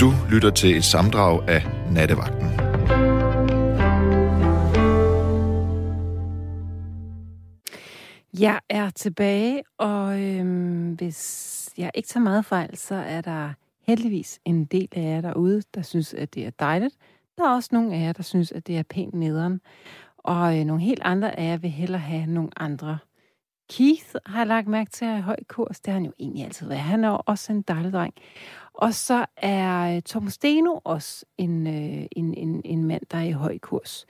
Du lytter til et samdrag af Nattevagten. Jeg er tilbage, og øhm, hvis jeg ikke tager meget fejl, så er der heldigvis en del af jer derude, der synes, at det er dejligt. Der er også nogle af jer, der synes, at det er pænt nederen. Og øh, nogle helt andre af jer vil hellere have nogle andre. Keith har lagt mærke til at i høj kurs. Det har han jo egentlig altid været. Han er også en dejlig dreng. Og så er øh, Tom Steno også en, øh, en, en, en mand, der er i høj kurs.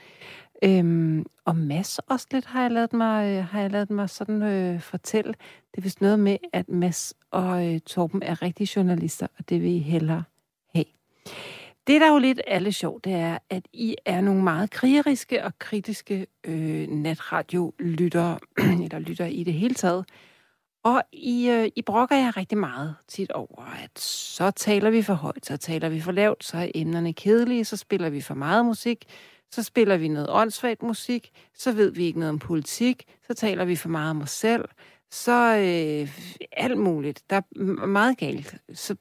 Øhm, og Mads også lidt har jeg lavet mig, øh, har jeg lavet mig sådan øh, fortælle. Det er vist noget med, at Mads og øh, Torben er rigtige journalister, og det vil I hellere have. Det, der er jo lidt alle sjovt, det er, at I er nogle meget krigeriske og kritiske øh, natradio-lyttere, eller lytter i det hele taget. Og I, øh, I brokker jer rigtig meget tit over, at så taler vi for højt, så taler vi for lavt, så er emnerne kedelige, så spiller vi for meget musik, så spiller vi noget åndssvagt musik, så ved vi ikke noget om politik, så taler vi for meget om os selv, så øh, alt muligt. Der er meget galt. Så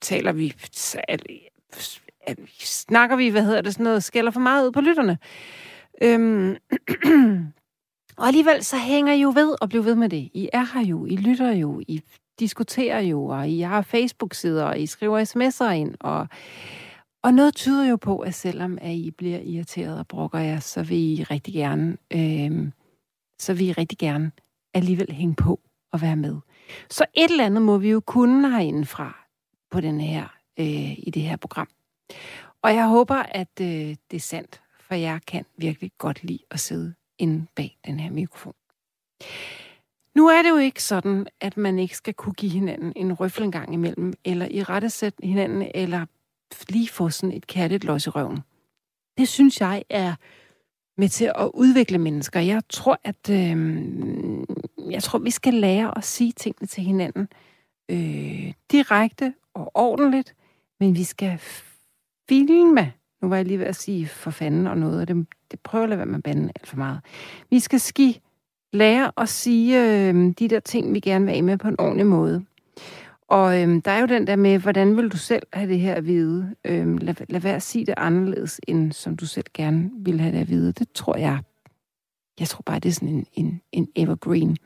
taler vi, at, at, snakker vi, hvad hedder det, sådan noget, skælder for meget ud på lytterne. Øhm, og alligevel så hænger I jo ved og bliver ved med det. I er her jo, I lytter jo, I diskuterer jo, og I har Facebook-sider, og I skriver sms'er ind, og, og noget tyder jo på, at selvom at I bliver irriteret og brokker jer, så vil I rigtig gerne, øh, så vil I rigtig gerne alligevel hænge på og være med. Så et eller andet må vi jo kunne herindefra på den her, øh, i det her program. Og jeg håber, at øh, det er sandt, for jeg kan virkelig godt lide at sidde inde bag den her mikrofon. Nu er det jo ikke sådan, at man ikke skal kunne give hinanden en røffel en gang imellem, eller i rette sæt hinanden, eller lige få sådan et kærligt løs i røven. Det synes jeg er med til at udvikle mennesker. Jeg tror, at øh, jeg tror, vi skal lære at sige tingene til hinanden øh, direkte og ordentligt, men vi skal filme. Nu var jeg lige ved at sige for fanden og noget, og det, det prøver at lade være med at bande alt for meget. Vi skal ski lære at sige øh, de der ting, vi gerne vil have med på en ordentlig måde. Og øh, der er jo den der med, hvordan vil du selv have det her at vide? Øh, lad, lad være at sige det anderledes, end som du selv gerne vil have det at vide. Det tror jeg, jeg tror bare, det er sådan en, en, en evergreen.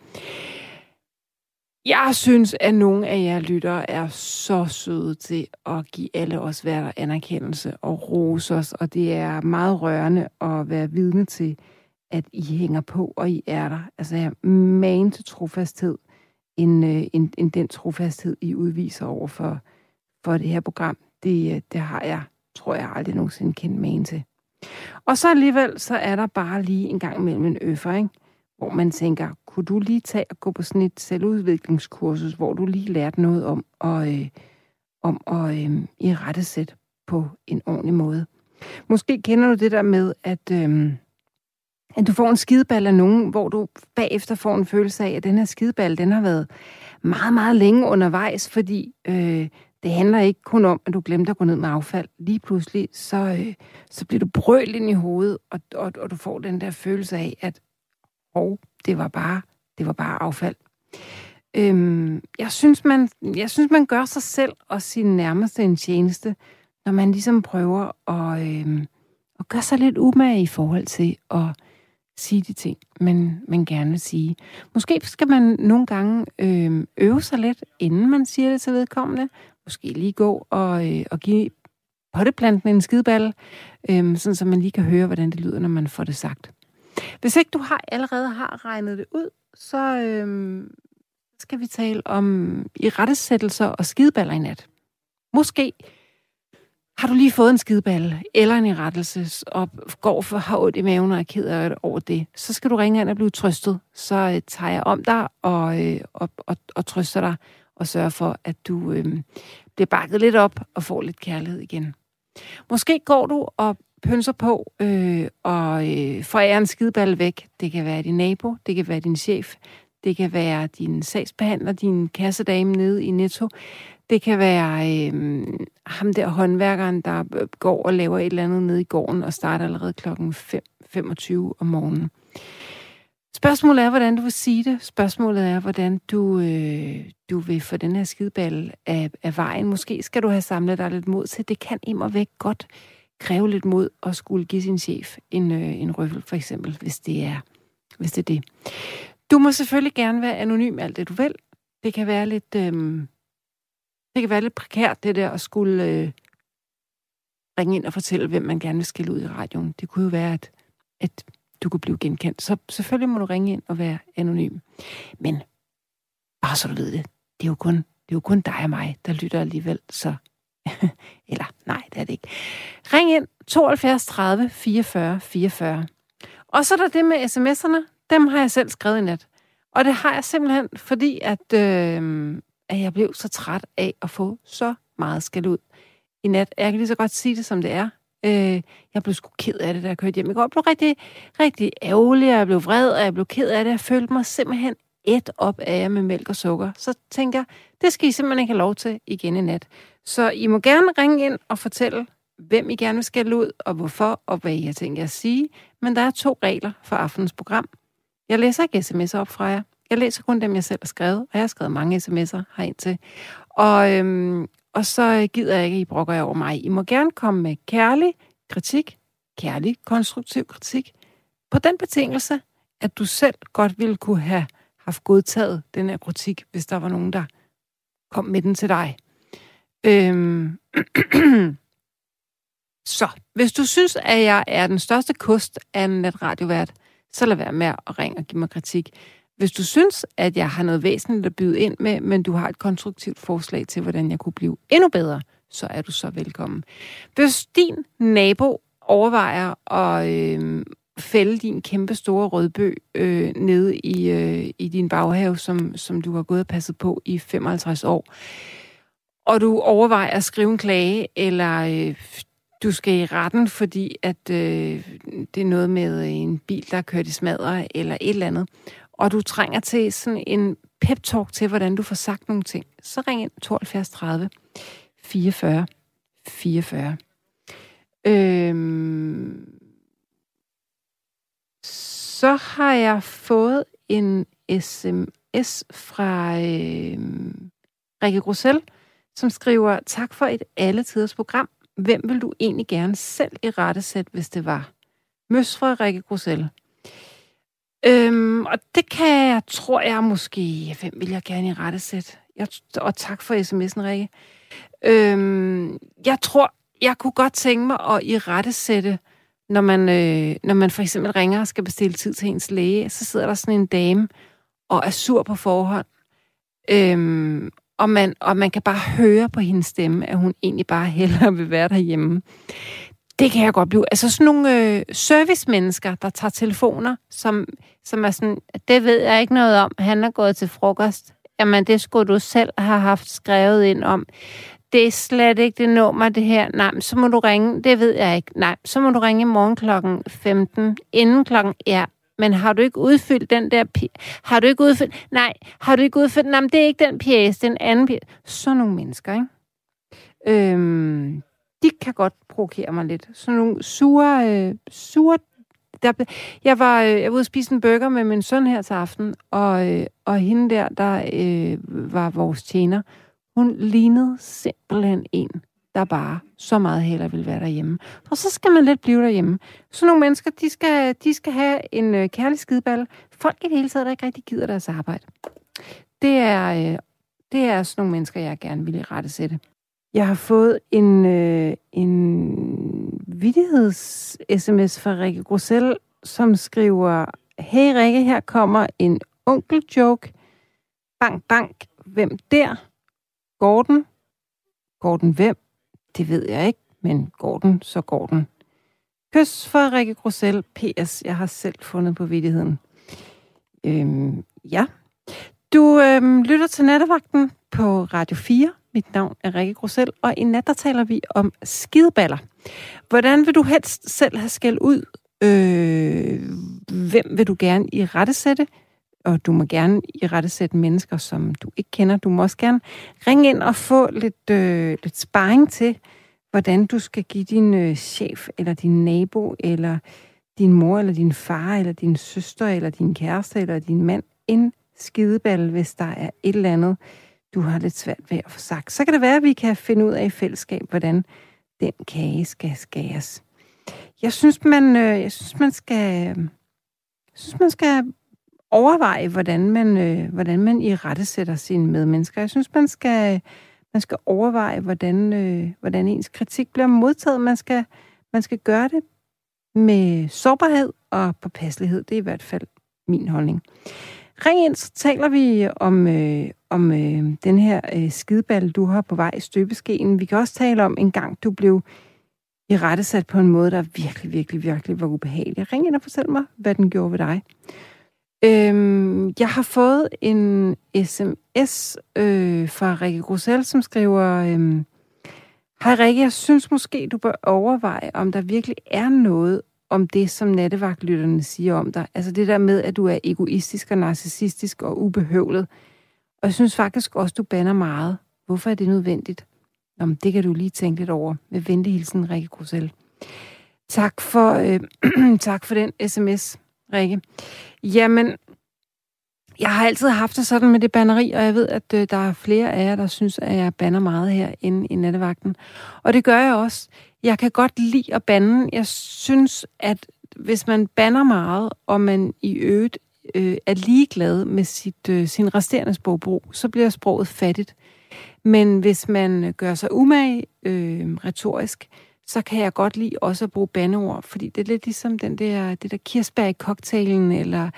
Jeg synes, at nogle af jer lyttere er så søde til at give alle os værter anerkendelse og rose os, og det er meget rørende at være vidne til, at I hænger på, og I er der. Altså, jeg man til trofasthed, end, øh, end, end den trofasthed, I udviser over for, for det her program. Det, øh, det har jeg, tror jeg, aldrig nogensinde kendt man til. Og så alligevel, så er der bare lige en gang imellem en øffer, ikke? hvor man tænker, kunne du lige tage og gå på sådan et selvudviklingskursus, hvor du lige lærte noget om at, øh, om at øh, i rette sæt på en ordentlig måde. Måske kender du det der med, at, øh, at du får en skideball af nogen, hvor du bagefter får en følelse af, at den her skideball, den har været meget, meget længe undervejs, fordi øh, det handler ikke kun om, at du glemte at gå ned med affald. Lige pludselig, så, øh, så bliver du brøl ind i hovedet, og, og, og du får den der følelse af, at og det var bare, det var bare affald. Øhm, jeg, synes, man, jeg synes, man gør sig selv og sin nærmeste en tjeneste, når man ligesom prøver at, øhm, at gøre sig lidt umage i forhold til at sige de ting, man, man gerne vil sige. Måske skal man nogle gange øhm, øve sig lidt, inden man siger det til vedkommende. Måske lige gå og, øh, og give potteplanten en skideball, øhm, sådan så man lige kan høre, hvordan det lyder, når man får det sagt. Hvis ikke du har allerede har regnet det ud, så øhm, skal vi tale om i rettesættelser og skideballer i nat. Måske har du lige fået en skideballe eller en irettelse og går for har ondt i maven og er ked af over det, så skal du ringe ind og blive trøstet. Så øh, tager jeg om dig og, øh, og, og, og trøster dig og sørger for, at du øh, bliver bakket lidt op og får lidt kærlighed igen. Måske går du og pønser på øh, og øh, forærer en skideball væk. Det kan være din nabo, det kan være din chef, det kan være din sagsbehandler, din kassedame nede i Netto. Det kan være øh, ham der håndværkeren, der øh, går og laver et eller andet nede i gården og starter allerede klokken 5.25 om morgenen. Spørgsmålet er, hvordan du vil sige det. Spørgsmålet er, hvordan du, øh, du vil få den her skideball af, af vejen. Måske skal du have samlet dig lidt mod til. Det kan immer væk godt kræve lidt mod at skulle give sin chef en, øh, en røffel, for eksempel, hvis det er hvis det er det. Du må selvfølgelig gerne være anonym alt det, du vil. Det kan være lidt, øh, det kan være lidt prekært, det der at skulle øh, ringe ind og fortælle, hvem man gerne vil skille ud i radioen. Det kunne jo være, at, at du kunne blive genkendt. Så selvfølgelig må du ringe ind og være anonym. Men bare så du ved det, det er jo kun, det er jo kun dig og mig, der lytter alligevel, så... Eller, nej, det er det ikke. Ring ind 72 30 44 44. Og så er der det med sms'erne. Dem har jeg selv skrevet i nat. Og det har jeg simpelthen, fordi at, øh, at jeg blev så træt af at få så meget skæld ud i nat. Jeg kan lige så godt sige det, som det er. Øh, jeg blev sgu ked af det, da jeg kørte hjem i går. Jeg blev rigtig, rigtig ærgerlig, og jeg blev vred, og jeg blev ked af det. Jeg følte mig simpelthen et op af jer med mælk og sukker. Så tænker jeg, det skal I simpelthen ikke have lov til igen i nat. Så I må gerne ringe ind og fortælle, hvem I gerne vil skælde ud, og hvorfor, og hvad I har tænkt jer at sige. Men der er to regler for aftenens program. Jeg læser ikke sms'er op fra jer. Jeg læser kun dem, jeg selv har skrevet, og jeg har skrevet mange sms'er herind til. Og, øhm, og så gider jeg ikke, I brokker jer over mig. I må gerne komme med kærlig kritik, kærlig konstruktiv kritik, på den betingelse, at du selv godt ville kunne have haft godtaget den her kritik, hvis der var nogen, der kom med den til dig. Øhm, så, hvis du synes, at jeg er den største kost af en netradiovært, så lad være med at ringe og give mig kritik. Hvis du synes, at jeg har noget væsentligt at byde ind med, men du har et konstruktivt forslag til, hvordan jeg kunne blive endnu bedre, så er du så velkommen. Hvis din nabo overvejer at øh, fælde din kæmpe store rødbø øh, nede i, øh, i din baghave, som, som du har gået og passet på i 55 år, og du overvejer at skrive en klage, eller øh, du skal i retten, fordi at øh, det er noget med en bil, der er kørt i smadre, eller et eller andet, og du trænger til sådan en pep-talk til, hvordan du får sagt nogle ting, så ring ind 72 30 44 44. Øhm, så har jeg fået en sms fra øh, Rikke Grussel, som skriver, tak for et alle tiders program. Hvem vil du egentlig gerne selv i rettesæt, hvis det var? Møs fra Rikke Grussel. Øhm, og det kan jeg, tror jeg måske, hvem vil jeg gerne i rettesæt? Jeg, og tak for sms'en, Rikke. Øhm, jeg tror, jeg kunne godt tænke mig at i rettesætte, når man, øh, når man for eksempel ringer og skal bestille tid til ens læge, så sidder der sådan en dame og er sur på forhånd. Øhm, og, man, og man kan bare høre på hendes stemme, at hun egentlig bare hellere vil være derhjemme. Det kan jeg godt blive. Altså sådan nogle øh, servicemennesker, der tager telefoner, som, som er sådan, det ved jeg ikke noget om, han er gået til frokost. Jamen, det skulle du selv have haft skrevet ind om. Det er slet ikke det nummer, det her. Nej, så må du ringe. Det ved jeg ikke. Nej, så må du ringe i morgen klokken 15. Inden klokken... Ja, men har du ikke udfyldt den der... Har du ikke udfyldt... Nej, har du ikke udfyldt... Nej, men det er ikke den pjæse, det er en anden pjæse. Sådan nogle mennesker, ikke? Øhm, de kan godt provokere mig lidt. Sådan nogle sure... Øh, sure der, jeg, var, øh, jeg var ude at spise en burger med min søn her til aften, og, øh, og hende der, der øh, var vores tjener, hun lignede simpelthen en, der bare så meget hellere vil være derhjemme. Og så skal man lidt blive derhjemme. Så nogle mennesker, de skal, de skal have en øh, kærlig skideball. Folk i det hele taget, der ikke rigtig gider deres arbejde. Det er, øh, det er sådan nogle mennesker, jeg gerne vil rette sætte. Jeg har fået en, øh, en vidigheds-sms fra Rikke Grussel, som skriver, Hey Rikke, her kommer en onkel-joke. Bank, bank. Hvem der? Gordon? Gordon hvem? Det ved jeg ikke, men Gordon, så Gordon. Kys fra Rikke Grussel. P.S. Jeg har selv fundet på vidigheden. Øhm, ja. Du øhm, lytter til nattevagten på Radio 4. Mit navn er Rikke Grussel, og i nat der taler vi om skideballer. Hvordan vil du helst selv have skæld ud? Øh, hvem vil du gerne i rette sætte? Og du må gerne i rette sætte mennesker, som du ikke kender. Du må også gerne ringe ind og få lidt, øh, lidt sparring til, hvordan du skal give din øh, chef, eller din nabo, eller din mor, eller din far, eller din søster, eller din kæreste, eller din mand en skideball, hvis der er et eller andet, du har lidt svært ved at få sagt. Så kan det være, at vi kan finde ud af i fællesskab, hvordan den kage skal skæres. Jeg synes, man, øh, jeg synes, man skal, øh, jeg synes, man skal overveje, hvordan man, øh, hvordan man i rette sætter sine medmennesker. Jeg synes, man skal, man skal overveje, hvordan, øh, hvordan ens kritik bliver modtaget. Man skal, man skal gøre det med sårbarhed og påpasselighed. Det er i hvert fald min holdning. Ring ind, så taler vi om, øh, om øh, den her øh, skideball, du har på vej i støbeskeen. Vi kan også tale om en gang, du blev i rettesat på en måde, der virkelig, virkelig, virkelig var ubehagelig. Ring ind og fortæl mig, hvad den gjorde ved dig. Øhm, jeg har fået en sms øh, fra Rikke Grussel, som skriver... Øh, Hej Rikke, jeg synes måske, du bør overveje, om der virkelig er noget om det, som nattevagtlytterne siger om dig. Altså det der med, at du er egoistisk og narcissistisk og ubehøvlet. Og jeg synes faktisk også, du banner meget. Hvorfor er det nødvendigt? Nå, det kan du lige tænke lidt over. Med venlig hilsen, Rikke Grussel. Tak for, øh, tak for den sms, Rikke. Jamen, jeg har altid haft det sådan med det banneri, og jeg ved, at øh, der er flere af jer, der synes, at jeg banner meget her inde i nattevagten. Og det gør jeg også. Jeg kan godt lide at bande. Jeg synes, at hvis man banner meget, og man i øvrigt øh, er ligeglad med sit, øh, sin resterende sprogbrug, så bliver sproget fattigt. Men hvis man øh, gør sig umage øh, retorisk, så kan jeg godt lide også at bruge bandeord, fordi det er lidt ligesom den der, det der kirsebær i cocktailen, eller,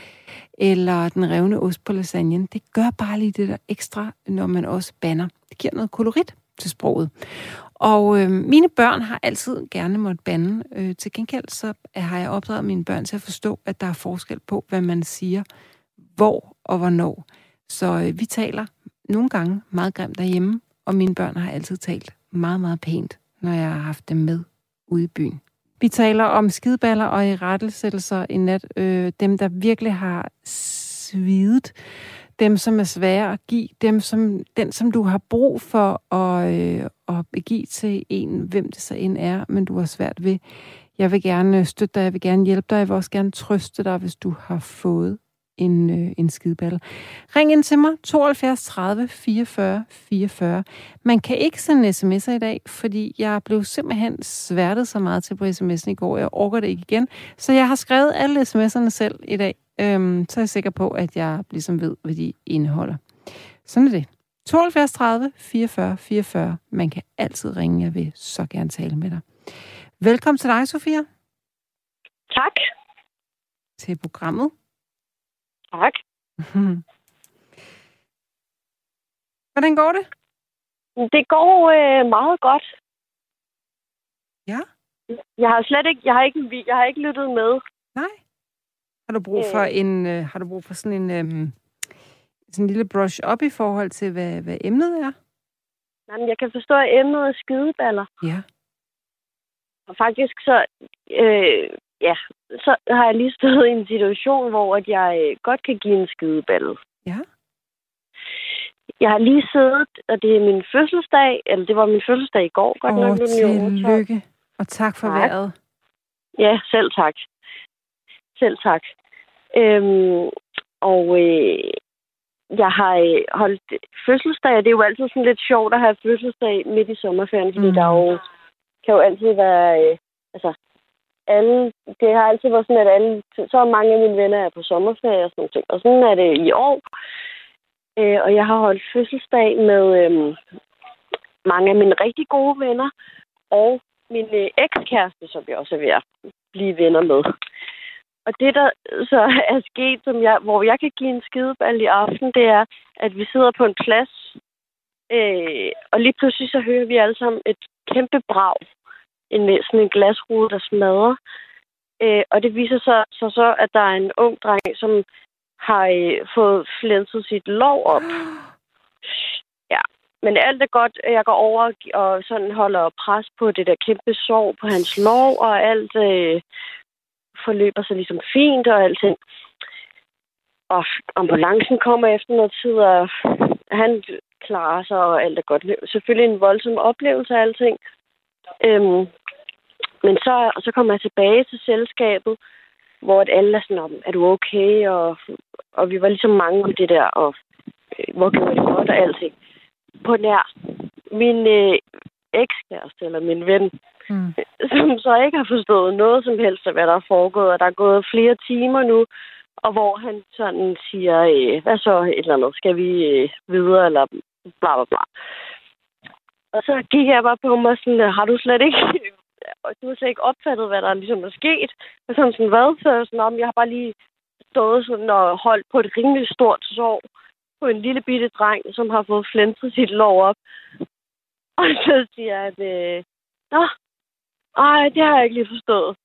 eller den revne ost på lasagnen. Det gør bare lige det der ekstra, når man også banner. Det giver noget kolorit til sproget. Og øh, mine børn har altid gerne måttet bande. Øh, til gengæld så har jeg opdraget mine børn til at forstå, at der er forskel på, hvad man siger, hvor og hvornår. Så øh, vi taler nogle gange meget grimt derhjemme, og mine børn har altid talt meget, meget pænt når jeg har haft dem med ude i byen. Vi taler om skideballer og i rettelsættelser i nat. Øh, dem, der virkelig har svidet. Dem, som er svære at give. Dem, som, den, som du har brug for at, øh, at give til en, hvem det så end er, men du har svært ved. Jeg vil gerne støtte dig, jeg vil gerne hjælpe dig, jeg vil også gerne trøste dig, hvis du har fået en, øh, en skideball. Ring ind til mig, 72 30 44 44. Man kan ikke sende sms'er i dag, fordi jeg blev simpelthen sværtet så meget til på sms'en i går. Jeg orker det ikke igen. Så jeg har skrevet alle sms'erne selv i dag. Øhm, så er jeg sikker på, at jeg ligesom ved, hvad de indeholder. Sådan er det. 72 30 44 44. Man kan altid ringe, jeg vil så gerne tale med dig. Velkommen til dig, Sofia. Tak. Til programmet. Tak. Hvordan går det? Det går øh, meget godt. Ja? Jeg har slet ikke, jeg har ikke, jeg har ikke lyttet med. Nej. Har du brug for øh. en, øh, har du brug for sådan en, øh, sådan en lille brush up i forhold til, hvad, hvad emnet er? Nej, jeg kan forstå, at emnet er skideballer. Ja. Og faktisk så, øh, ja, så har jeg lige stået i en situation, hvor at jeg øh, godt kan give en skideballe. Ja. Jeg har lige siddet, og det er min fødselsdag, eller det var min fødselsdag i går. Godt Åh, nok, tillykke. Og tak for tak. vejret. Ja, selv tak. Selv tak. Øhm, og øh, jeg har øh, holdt fødselsdag, og det er jo altid sådan lidt sjovt at have fødselsdag midt i sommerferien, fordi mm. der jo, kan jo altid være... Øh, altså, alle, det har altid været sådan, at alle, så mange af mine venner er på sommerferie og sådan noget. Og sådan er det i år. Øh, og jeg har holdt fødselsdag med øh, mange af mine rigtig gode venner, og min øh, ekskæreste, som jeg også er ved at blive venner med. Og det, der så er sket, som jeg, hvor jeg kan give en skideball i aften, det er, at vi sidder på en plads, øh, og lige pludselig så hører vi alle sammen et kæmpe brag en, sådan en glasrude, der smadrer. Øh, og det viser sig så, så, så, at der er en ung dreng, som har øh, fået flænset sit lov op. Ja, men alt er godt. Jeg går over og sådan holder pres på det der kæmpe sår på hans lov, og alt øh, forløber sig ligesom fint og alting. Og ambulancen kommer efter noget tid, og han klarer sig, og alt er godt. Selvfølgelig en voldsom oplevelse af alting. Øhm, men så, og så kommer jeg tilbage til selskabet, hvor at alle er sådan om, er du okay? Og, og vi var ligesom mange om det der, og øh, hvor gjorde det godt og alting. På nær min øh, ekskæreste, eller min ven, mm. som så ikke har forstået noget som helst af, hvad der er foregået, og der er gået flere timer nu, og hvor han sådan siger, øh, hvad så et eller andet, skal vi øh, videre, eller bla bla bla. Og så gik jeg bare på mig sådan, har du slet ikke, du har slet ikke opfattet, hvad der ligesom er sket? Og sådan sådan, hvad? Så sådan, om jeg har bare lige stået sådan og holdt på et rimelig stort sår på en lille bitte dreng, som har fået flænset sit lov op. Og så siger jeg, at øh, Nå, ej, det har jeg ikke lige forstået.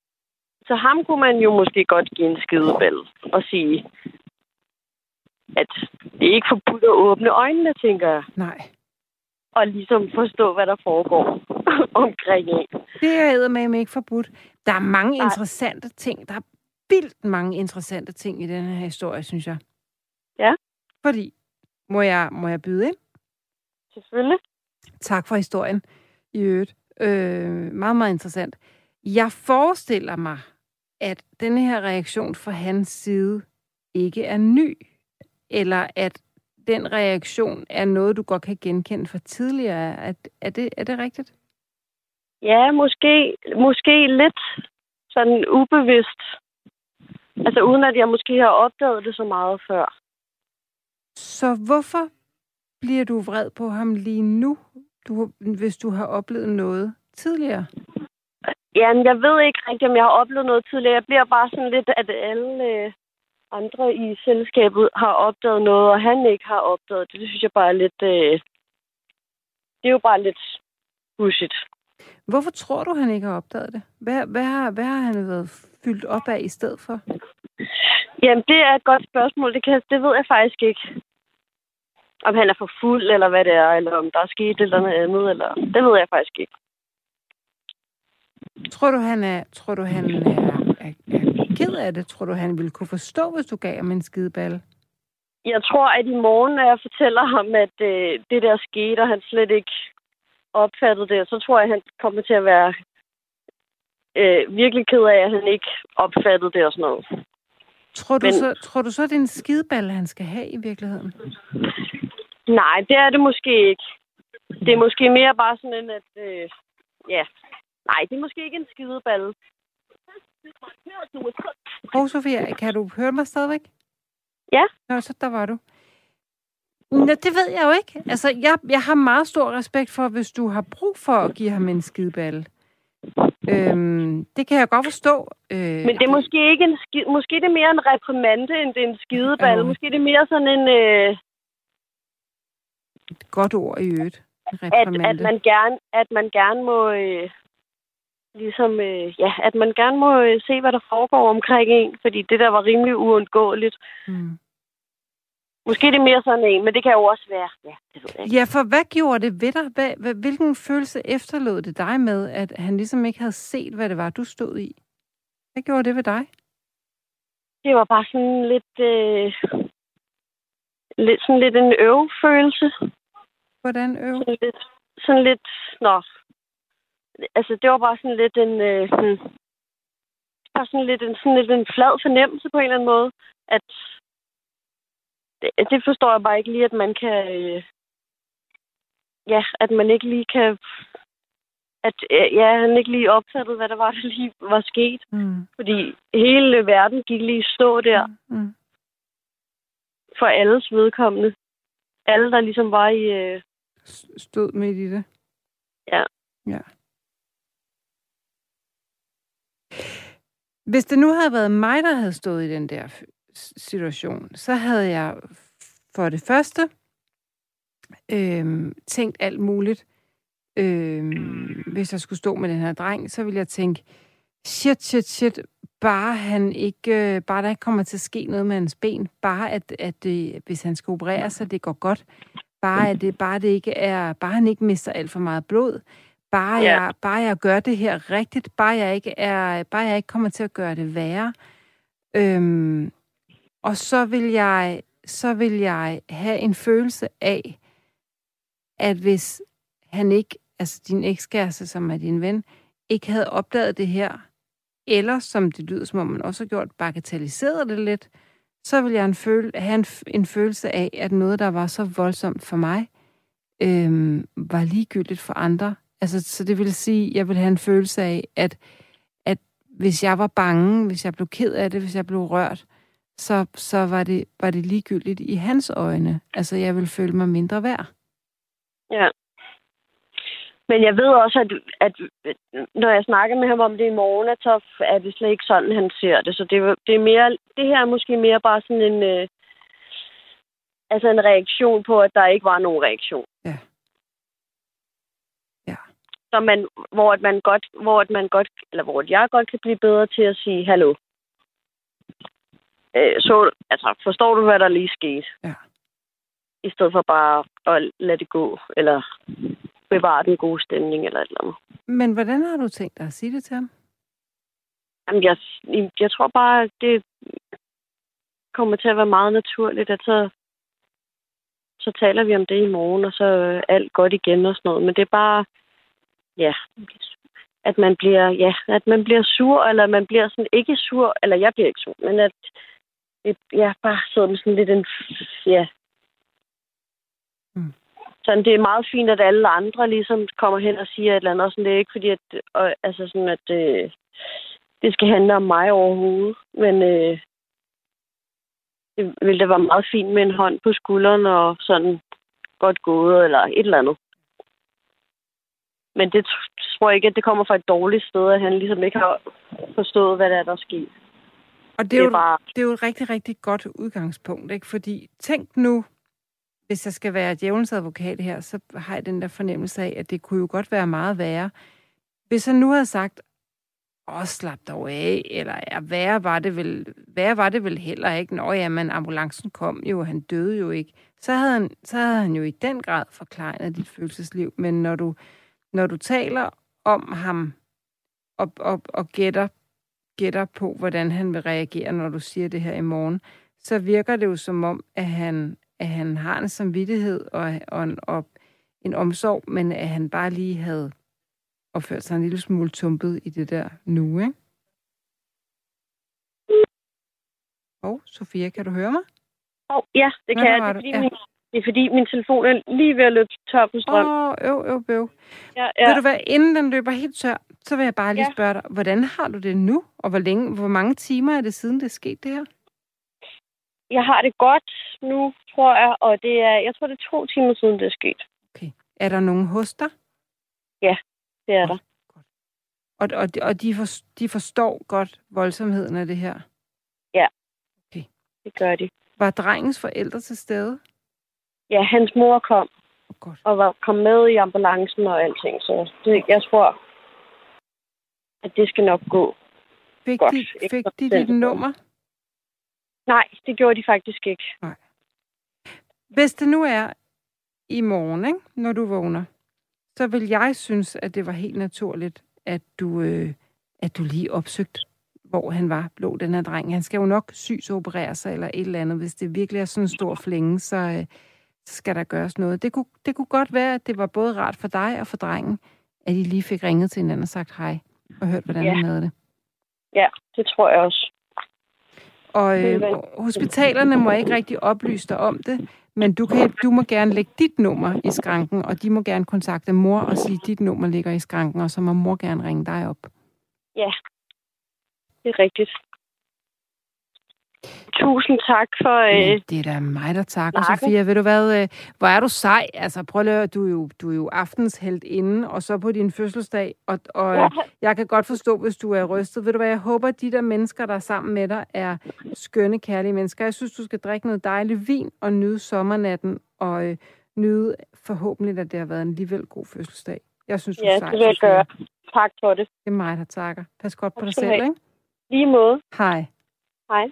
Så ham kunne man jo måske godt give en skidebæl og sige, at det er ikke forbudt at åbne øjnene, tænker jeg. Nej. Og ligesom forstå, hvad der foregår omkring en. Det er med ikke forbudt. Der er mange Nej. interessante ting. Der er vildt mange interessante ting i den her historie, synes jeg. Ja. Fordi, må jeg, må jeg byde ind? Selvfølgelig. Tak for historien i øvrigt. Øh, meget, meget interessant. Jeg forestiller mig, at denne her reaktion fra hans side ikke er ny, eller at den reaktion er noget, du godt kan genkende fra tidligere. Er, er, det, er det rigtigt? Ja, måske, måske lidt sådan ubevidst. Altså uden at jeg måske har opdaget det så meget før. Så hvorfor bliver du vred på ham lige nu, du, hvis du har oplevet noget tidligere? Ja, jeg ved ikke rigtigt, om jeg har oplevet noget tidligere. Jeg bliver bare sådan lidt, at alle øh, andre i selskabet har opdaget noget, og han ikke har opdaget det. Det synes jeg bare er lidt... Øh, det er jo bare lidt bullshit. Hvorfor tror du, han ikke har opdaget det? Hvad, hvad, har, hvad har han været fyldt op af i stedet for? Jamen, det er et godt spørgsmål. Det, kan, det ved jeg faktisk ikke. Om han er for fuld, eller hvad det er, eller om der er sket et eller andet, eller... Det ved jeg faktisk ikke. Tror du, han er, tror du, han er, er, er ked af det? Tror du, han ville kunne forstå, hvis du gav ham en skideballe? Jeg tror, at i morgen, når jeg fortæller ham, at øh, det der skete, og han slet ikke opfattede det, så tror jeg, at han kommer til at være øh, virkelig ked af, at han ikke opfattede det og sådan noget. Tror du, Men, så, tror du så, at det er en skideballe, han skal have i virkeligheden? Nej, det er det måske ikke. Det er måske mere bare sådan en, at... Øh, ja, nej, det er måske ikke en skideballe. Åh, oh, Sofia, kan du høre mig stadigvæk? Ja. Nå, så der var du. Nå, det ved jeg jo ikke. Altså, jeg, jeg har meget stor respekt for, hvis du har brug for at give ham en skideballe. Øhm, det kan jeg godt forstå. Øh, Men det er måske ikke en skid, måske det er mere en reprimande, end det er en skideballe. Øh. Måske det er mere sådan en... Øh, Et godt ord i øvrigt. At, at, man gerne, at man gerne må... Øh, ligesom, øh, ja, at man gerne må øh, se, hvad der foregår omkring en, fordi det der var rimelig uundgåeligt. Mm. Måske det er mere sådan en, men det kan jo også være. Ja, det ved jeg ikke. ja for hvad gjorde det ved dig? Hvad, hvilken følelse efterlod det dig med, at han ligesom ikke havde set, hvad det var, du stod i? Hvad gjorde det ved dig? Det var bare sådan lidt... Øh, lidt sådan lidt en øvefølelse. Hvordan øve? Sådan lidt, sådan lidt... Nå. Altså, det var bare sådan lidt en... Øh, sådan, bare sådan lidt en, sådan lidt en flad fornemmelse på en eller anden måde, at det, det forstår jeg bare ikke lige, at man kan... Øh, ja, at man ikke lige kan... At øh, ja, han ikke lige opfattede, hvad der var, der lige var sket. Mm. Fordi hele verden gik lige stå der. Mm. mm. For alles vedkommende. Alle, der ligesom var i... Øh... Stod midt i det. Ja. Ja. Hvis det nu havde været mig, der havde stået i den der situation, så havde jeg for det første øh, tænkt alt muligt. Øh, hvis jeg skulle stå med den her dreng, så ville jeg tænke, shit, shit, shit, bare han ikke, øh, bare der ikke kommer til at ske noget med hans ben, bare at, at det, hvis han skal operere sig, det går godt, bare at det, bare det ikke er, bare han ikke mister alt for meget blod, bare, ja. jeg, bare jeg gør det her rigtigt, bare jeg ikke er, bare jeg ikke kommer til at gøre det værre. Øhm, og så vil jeg, så vil jeg have en følelse af, at hvis han ikke, altså din ekskæreste, som er din ven, ikke havde opdaget det her, eller som det lyder, som om man også har gjort, bagatelliseret det lidt, så vil jeg en føle, have en, en følelse af, at noget, der var så voldsomt for mig, øhm, var ligegyldigt for andre. Altså, så det vil sige, jeg vil have en følelse af, at, at hvis jeg var bange, hvis jeg blev ked af det, hvis jeg blev rørt, så, så var, det, var det ligegyldigt i hans øjne. Altså, jeg vil føle mig mindre værd. Ja. Men jeg ved også, at, at når jeg snakker med ham om det i morgen, at så er det slet ikke sådan, han ser det. Så det, det, er mere, det her er måske mere bare sådan en, øh, altså en reaktion på, at der ikke var nogen reaktion. Ja. Så man, hvor, at man godt, hvor, at man godt, eller hvor jeg godt kan blive bedre til at sige, hallo. Øh, så, altså, forstår du, hvad der lige skete? Ja. I stedet for bare at lade det gå, eller bevare den gode stemning eller et eller andet. Men hvordan har du tænkt dig at sige det til ham? Jamen, jeg, jeg tror bare, det kommer til at være meget naturligt, at så, så taler vi om det i morgen, og så alt godt igen og sådan noget. Men det er bare, ja, at man bliver, ja, at man bliver sur, eller man bliver sådan ikke sur, eller jeg bliver ikke sur, men at jeg bare sidder med sådan lidt en, ja, sådan, det er meget fint, at alle andre ligesom kommer hen og siger et eller andet. Og sådan, det er ikke fordi, at, og, altså sådan, at øh, det skal handle om mig overhovedet. Men øh, det ville da være meget fint med en hånd på skulderen og sådan godt gået eller et eller andet. Men det tror jeg ikke, at det kommer fra et dårligt sted, at han ligesom ikke har forstået, hvad der er, der sker. Og det er, det er, jo, bare... det er jo et rigtig, rigtig godt udgangspunkt, ikke? Fordi tænk nu, hvis jeg skal være djævelens advokat her, så har jeg den der fornemmelse af, at det kunne jo godt være meget værre. Hvis han nu havde sagt, åh, slap dog af, eller ja, værre var det vel, værre var det vel heller ikke. Nå ja, men ambulancen kom jo, han døde jo ikke. Så havde han, så havde han jo i den grad forklaret dit følelsesliv. Men når du, når du taler om ham, og, og, og gætter, gætter på, hvordan han vil reagere, når du siger det her i morgen, så virker det jo som om, at han at han har en samvittighed og, og, en, og en omsorg, men at han bare lige havde opført sig en lille smule tumpet i det der nu, ikke? Åh, oh, Sofia, kan du høre mig? Åh, oh, ja, det kan jeg. Det er, fordi ja. min, det er fordi min telefon er lige ved at løbe tør på strøm. Åh, oh, øv, øv, bøv. Ja, ja. Ved du hvad, inden den løber helt tør, så vil jeg bare lige ja. spørge dig, hvordan har du det nu? Og hvor, længe, hvor mange timer er det siden, det er sket det her? jeg har det godt nu, tror jeg, og det er, jeg tror, det er to timer siden, det er sket. Okay. Er der nogen hos dig? Ja, det er der. Og, og, og de, for, de forstår godt voldsomheden af det her? Ja, okay. det gør de. Var drengens forældre til stede? Ja, hans mor kom. Godt. Og var, kom med i ambulancen og alting, så det, jeg tror, at det skal nok gå Fik godt. De, fik de dit nummer? Nej, det gjorde de faktisk ikke. Nej. Hvis det nu er i morgen, ikke, når du vågner, så vil jeg synes, at det var helt naturligt, at du, øh, at du lige opsøgte, hvor han var, blå den her dreng. Han skal jo nok syes operere sig eller et eller andet. Hvis det virkelig er sådan en stor flænge, så, øh, så skal der gøres noget. Det kunne, det kunne godt være, at det var både rart for dig og for drengen, at I lige fik ringet til hinanden og sagt hej og hørt, hvordan ja. han havde det. Ja, det tror jeg også. Og øh, hospitalerne må ikke rigtig oplyse dig om det, men du, kan, du må gerne lægge dit nummer i skranken, og de må gerne kontakte mor og sige, at dit nummer ligger i skranken, og så må mor gerne ringe dig op. Ja, det er rigtigt. Tusind tak for... Øh, ja, det er da mig, der takker, snakken. Sofia. Ved du hvad, øh, hvor er du sej? Altså, prøv at høre, du er jo, du er jo aftens helt inde, og så på din fødselsdag, og, og ja. jeg kan godt forstå, hvis du er rystet. Ved du hvad, jeg håber, at de der mennesker, der er sammen med dig, er skønne, kærlige mennesker. Jeg synes, du skal drikke noget dejligt vin og nyde sommernatten, og øh, nyde forhåbentlig, at det har været en alligevel god fødselsdag. Jeg synes, du ja, er sej, det vil jeg gøre. Tak for det. Det er mig, der takker. Pas godt tak på dig selv, ikke? Lige måde. Hej. Hej.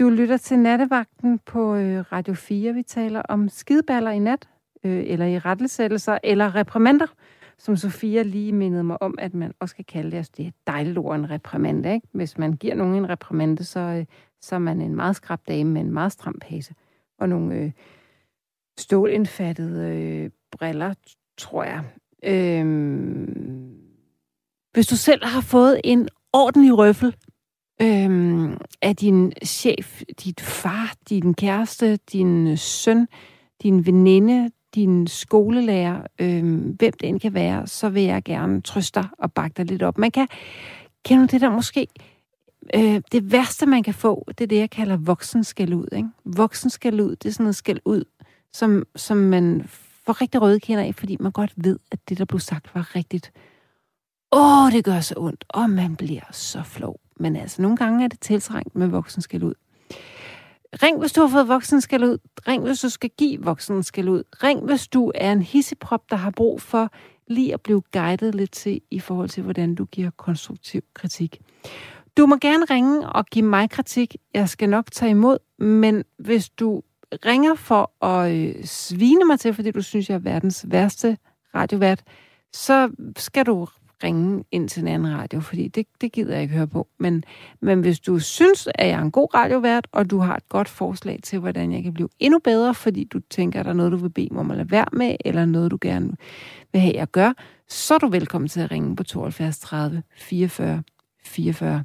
Du lytter til nattevagten på øh, Radio 4. Vi taler om skideballer i nat, øh, eller i rettelsættelser, eller reprimander, som Sofia lige mindede mig om, at man også kan kalde det. Altså, det er et dejligt ord, en reprimande. Ikke? Hvis man giver nogen en reprimande, så, øh, så er man en meget skrab dame med en meget stram pase. Og nogle øh, stålindfattede øh, briller, tror jeg. Øh, hvis du selv har fået en ordentlig røffel øhm, af din chef, dit far, din kæreste, din søn, din veninde, din skolelærer, øhm, hvem det end kan være, så vil jeg gerne trøste dig og bakke dig lidt op. Man kan, kende det der måske, øh, det værste man kan få, det er det, jeg kalder voksen skal ud. Ikke? Voksen skal ud, det er sådan noget skal ud, som, som man får rigtig røde kender af, fordi man godt ved, at det, der blev sagt, var rigtigt. Åh, oh, det gør så ondt, og man bliver så flov. Men altså, nogle gange er det tiltrængt med voksen skal ud. Ring, hvis du har fået voksen skal ud. Ring, hvis du skal give voksen skal ud. Ring, hvis du er en hisseprop, der har brug for lige at blive guidet lidt til i forhold til, hvordan du giver konstruktiv kritik. Du må gerne ringe og give mig kritik. Jeg skal nok tage imod, men hvis du ringer for at øh, svine mig til, fordi du synes, jeg er verdens værste radiovært, så skal du ringe ind til en anden radio, fordi det, det gider jeg ikke høre på. Men, men hvis du synes, at jeg er en god radiovært, og du har et godt forslag til, hvordan jeg kan blive endnu bedre, fordi du tænker, at der er noget, du vil bede mig om at lade være med, eller noget, du gerne vil have, jeg gør, så er du velkommen til at ringe på 72 30 44 44.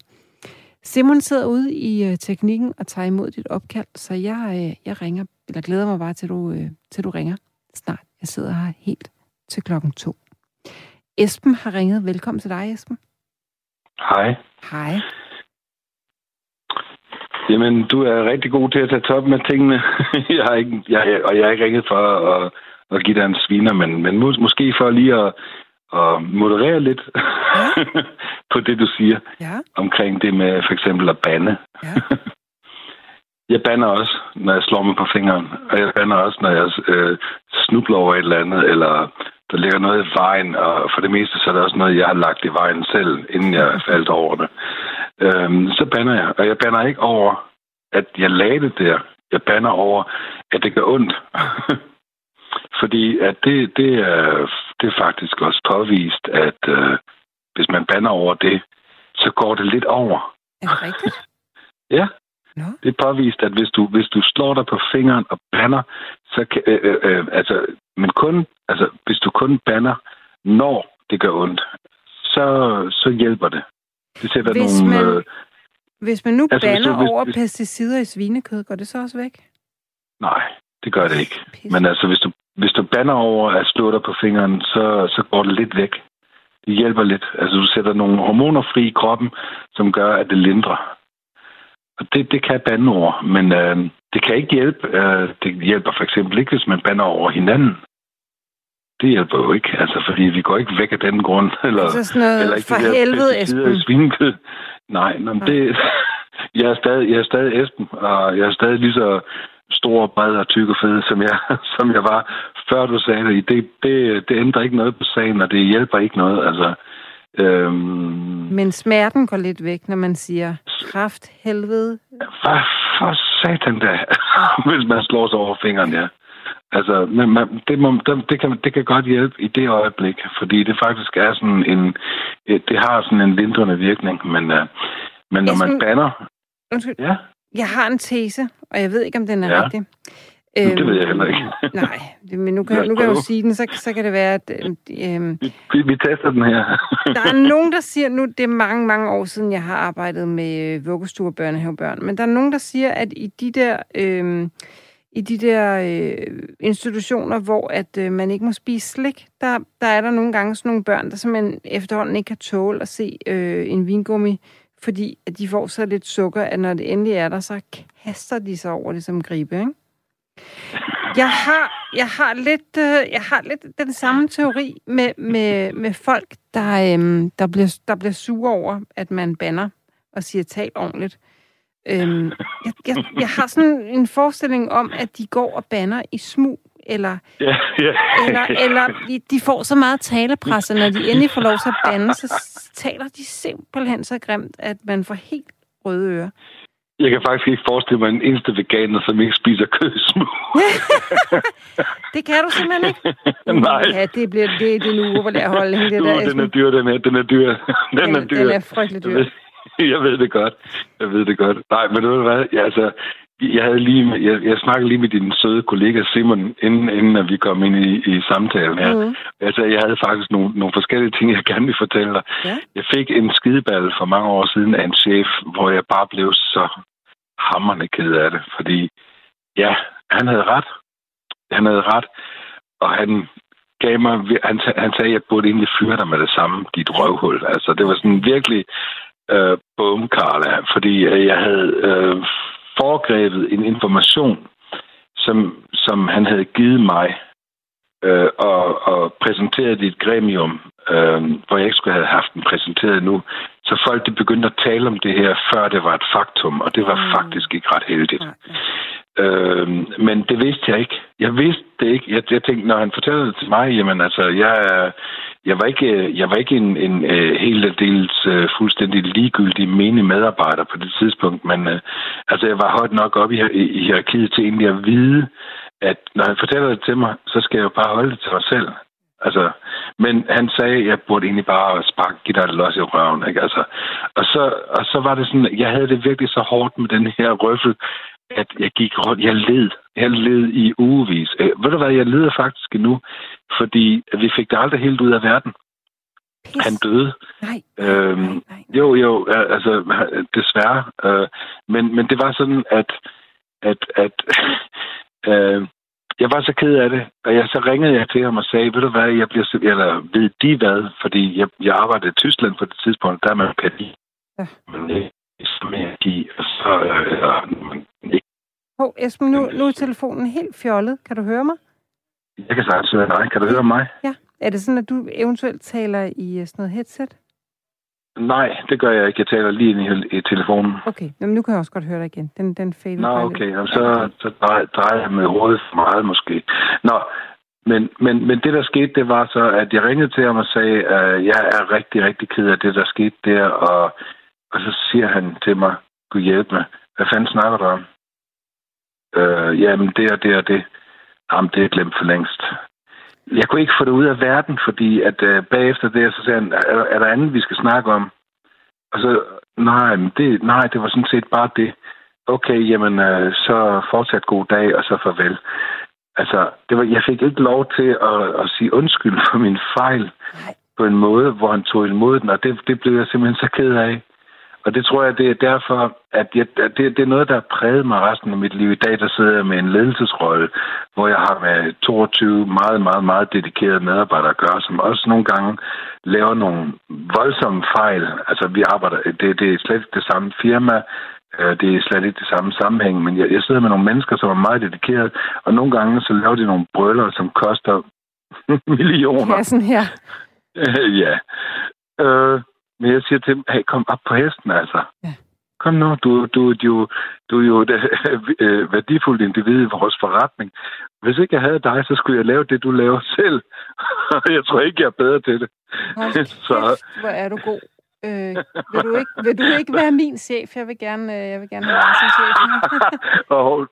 Simon sidder ude i øh, teknikken og tager imod dit opkald, så jeg, øh, jeg ringer, eller glæder mig bare til, du, øh, til du ringer snart. Jeg sidder her helt til klokken to. Esben har ringet. Velkommen til dig, Esben. Hej. Hej. Jamen, du er rigtig god til at tage top med tingene. jeg har ikke, jeg, og jeg har ikke ringet for at, at give dig en sviner, men, men mås, måske for lige at, at moderere lidt ja. på det, du siger ja. omkring det med for eksempel at bande. Ja. jeg bander også, når jeg slår mig på fingeren, og jeg bander også, når jeg øh, snubler over et eller andet, eller der ligger noget i vejen, og for det meste så er det også noget, jeg har lagt i vejen selv, inden jeg faldt over det. Øhm, så banner jeg, og jeg banner ikke over, at jeg lagde det der. Jeg banner over, at det gør ondt. Fordi at det, det, er, det er faktisk også påvist, at øh, hvis man banner over det, så går det lidt over. Er det rigtigt? ja. No. Det er påvist, at hvis du, hvis du slår dig på fingeren og banner, så kan, øh, øh, øh, altså, men kun, altså, hvis du kun banner, når det gør ondt, så, så hjælper det. Det sætter hvis nogle... Man, øh, hvis man nu altså, hvis banner du- hvis- over hvis- pesticider i svinekød, går det så også væk? nej, det gør det ikke. Pisse. Men altså, hvis du, hvis du banner over at slå dig på fingeren, så, så går det lidt væk. Det hjælper lidt. Altså, du sætter nogle hormoner fri i kroppen, som gør, at det lindrer. Og det, det kan bandeord, men øh, det kan ikke hjælpe. Øh, det hjælper for eksempel ikke, hvis man bander over hinanden. Det hjælper jo ikke, altså, fordi vi går ikke væk af den grund. Eller, Altså sådan noget, eller ikke for de helvede, Esben. svinekød. Nej, nå, men det, jeg, er stadig, jeg er stadig Esben, og jeg er stadig lige så stor, bred og tyk og fed, som jeg, som jeg var, før du sagde det. Det, det. det ændrer ikke noget på sagen, og det hjælper ikke noget. Altså, øhm, Men smerten går lidt væk, når man siger kraft, helvede. hvad for satan da, hvis man slår sig over fingeren, ja. Altså, men man, det, må, det, kan, det kan godt hjælpe i det øjeblik, fordi det faktisk er sådan en, et- det har sådan en lindrende virkning, men, uh, men når man Esben- banner, Undskyld, ja, jeg har en tese, og jeg ved ikke, om den er Ja. rigtig. Men det ved jeg heller ikke. nej, men nu kan, nu kan jeg jo sige den, så, så kan det være, at øh, øh, vi, vi tester den her. der er nogen, der siger, nu det er mange, mange år siden, jeg har arbejdet med øh, vuggestuer og børnehavebørn, men der er nogen, der siger, at i de der, øh, i de der øh, institutioner, hvor at øh, man ikke må spise slik, der, der er der nogle gange sådan nogle børn, der simpelthen efterhånden ikke kan tåle at se øh, en vingummi, fordi at de får så lidt sukker, at når det endelig er der, så kaster de sig over det som gribe, ikke? Jeg har, jeg har lidt, øh, jeg har lidt den samme teori med, med, med folk, der, øhm, der, bliver, der bliver sure over, at man banner og siger tal ordentligt. Øhm, jeg, jeg, jeg har sådan en forestilling om, at de går og banner i smug, eller, ja, ja. eller, eller de, de får så meget talepres, at når de endelig får lov til at bande, så taler de simpelthen så grimt, at man får helt røde ører. Jeg kan faktisk ikke forestille mig en eneste veganer, som ikke spiser kød i smug. Det kan du simpelthen ikke. Nej. Ja, det bliver det, det upopulær holdning, det Uh, der. den er dyr, den er, den er dyr. Den, Den, er dyr. den er frygtelig dyr. Jeg ved, jeg ved det godt. Jeg ved det godt. Nej, men ved du hvad? Ja, altså, jeg havde lige, jeg, jeg snakkede lige med din søde kollega Simon, inden, inden vi kom ind i, i samtalen her. Mm. Altså, jeg havde faktisk nogle, nogle forskellige ting, jeg gerne vil fortælle dig. Ja. Jeg fik en skideball for mange år siden af en chef, hvor jeg bare blev så hammerne ked af det, fordi ja, han havde ret. Han havde ret, og han gav mig, han, han sagde, at jeg burde egentlig fyre dig med det samme, dit røvhul. Altså, det var sådan virkelig øh, bum, Carla, fordi øh, jeg havde øh, foregrebet en information, som, som han havde givet mig, øh, og, og præsenteret i et gremium, øh, hvor jeg ikke skulle have haft den præsenteret nu. Så folk de begyndte at tale om det her, før det var et faktum, og det var mm. faktisk ikke ret heldigt. Mm. Øh, men det vidste jeg ikke. Jeg vidste det ikke. Jeg, jeg tænkte, når han fortæller det til mig, jamen altså, jeg, jeg var ikke, øh, jeg var ikke en, en, en helt dels uh, fuldstændig ligegyldig menig medarbejder på det tidspunkt, men uh, altså, jeg var højt nok op i, i, i hierarkiet til egentlig at vide, at når han fortæller det til mig, så skal jeg jo bare holde det til mig selv. Altså, men han sagde, at jeg burde egentlig bare sparke, give dig et los i røven. Ikke? Altså, og, så, og så var det sådan, jeg havde det virkelig så hårdt med den her røffel, at jeg gik rundt, jeg led. Jeg led i ugevis. Øh, ved du hvad, jeg leder faktisk endnu, fordi vi fik det aldrig helt ud af verden. Pis. Han døde. Nej. Øhm, nej, nej, nej. Jo, jo, altså desværre. Øh, men, men det var sådan, at, at, at øh, jeg var så ked af det, og jeg, så ringede jeg til ham og sagde, ved du hvad, jeg bliver, eller ved de hvad, fordi jeg, jeg arbejdede i Tyskland på det tidspunkt, der man kan lide. Ja. Men det som jeg give, og så øh, man ikke. Hov, Esben, nu, nu er telefonen helt fjollet. Kan du høre mig? Jeg kan sagtens høre dig. Kan du høre mig? Ja. Er det sådan, at du eventuelt taler i øh, sådan noget headset? Nej, det gør jeg ikke. Jeg taler lige ind i, i telefonen. Okay, Jamen, nu kan jeg også godt høre dig igen. Den, den fader Nå, okay. Og så, så drejer, drejer jeg med hovedet for meget måske. Nå, men, men, men det, der skete, det var så, at jeg ringede til ham og sagde, at jeg er rigtig, rigtig ked af det, der skete der, og, og så siger han til mig, Gud hjælp mig, hvad fanden snakker du om? Øh, jamen, det og det og det. Jamen, det er glemt for længst. Jeg kunne ikke få det ud af verden, fordi at øh, bagefter det, så sagde han, er, er der andet, vi skal snakke om? Og så, nej, men det, nej, det var sådan set bare det. Okay, jamen, øh, så fortsat god dag, og så farvel. Altså, det var, jeg fik ikke lov til at, at sige undskyld for min fejl på en måde, hvor han tog imod den, og det, det blev jeg simpelthen så ked af. Og det tror jeg, det er derfor, at, jeg, det, det er noget, der har præget mig resten af mit liv. I dag, der sidder jeg med en ledelsesrolle, hvor jeg har med 22 meget, meget, meget dedikerede medarbejdere at gøre, som også nogle gange laver nogle voldsomme fejl. Altså, vi arbejder, det, det er slet ikke det samme firma, øh, det er slet ikke det samme sammenhæng, men jeg, jeg sidder med nogle mennesker, som er meget dedikerede, og nogle gange så laver de nogle brøller, som koster millioner. Kassen her. ja. Øh, men jeg siger til dem, hey, kom op på hesten, altså. Ja. Kom nu, du, du, du, du er jo et øh, værdifuldt individ i vores forretning. Hvis ikke jeg havde dig, så skulle jeg lave det, du laver selv. jeg tror ikke, jeg er bedre til det. Hold så... hvor er du god. Øh, vil, du ikke, vil du ikke være min chef? Jeg vil gerne, øh, jeg vil gerne dig som chef. oh,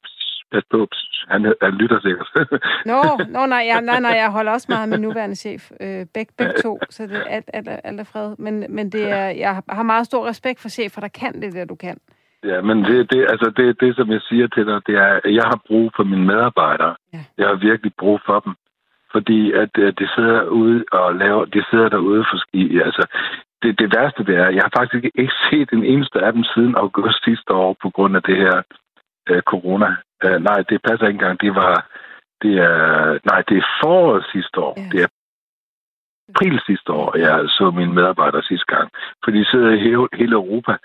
pas på, han, han lytter sikkert. Nå, no, nej, jeg, nej, nej, jeg holder også meget med min nuværende chef. Øh, begge, begge to, så det er alt, alt, alt er fred. Men, men det er, jeg har meget stor respekt for chefer, der kan det, der du kan. Ja, men det, det, altså det, det, som jeg siger til dig, det er, at jeg har brug for mine medarbejdere. Ja. Jeg har virkelig brug for dem. Fordi at, at de sidder ude og laver, de sidder derude for ski. Altså, det, det værste det er, jeg har faktisk ikke set en eneste af dem siden august sidste år på grund af det her øh, corona. Uh, nej, det passer ikke engang. Det var... Det er, nej, det er foråret sidste år. Ja. Det er april sidste år, jeg så mine medarbejdere sidste gang. For de sidder i hele Europa,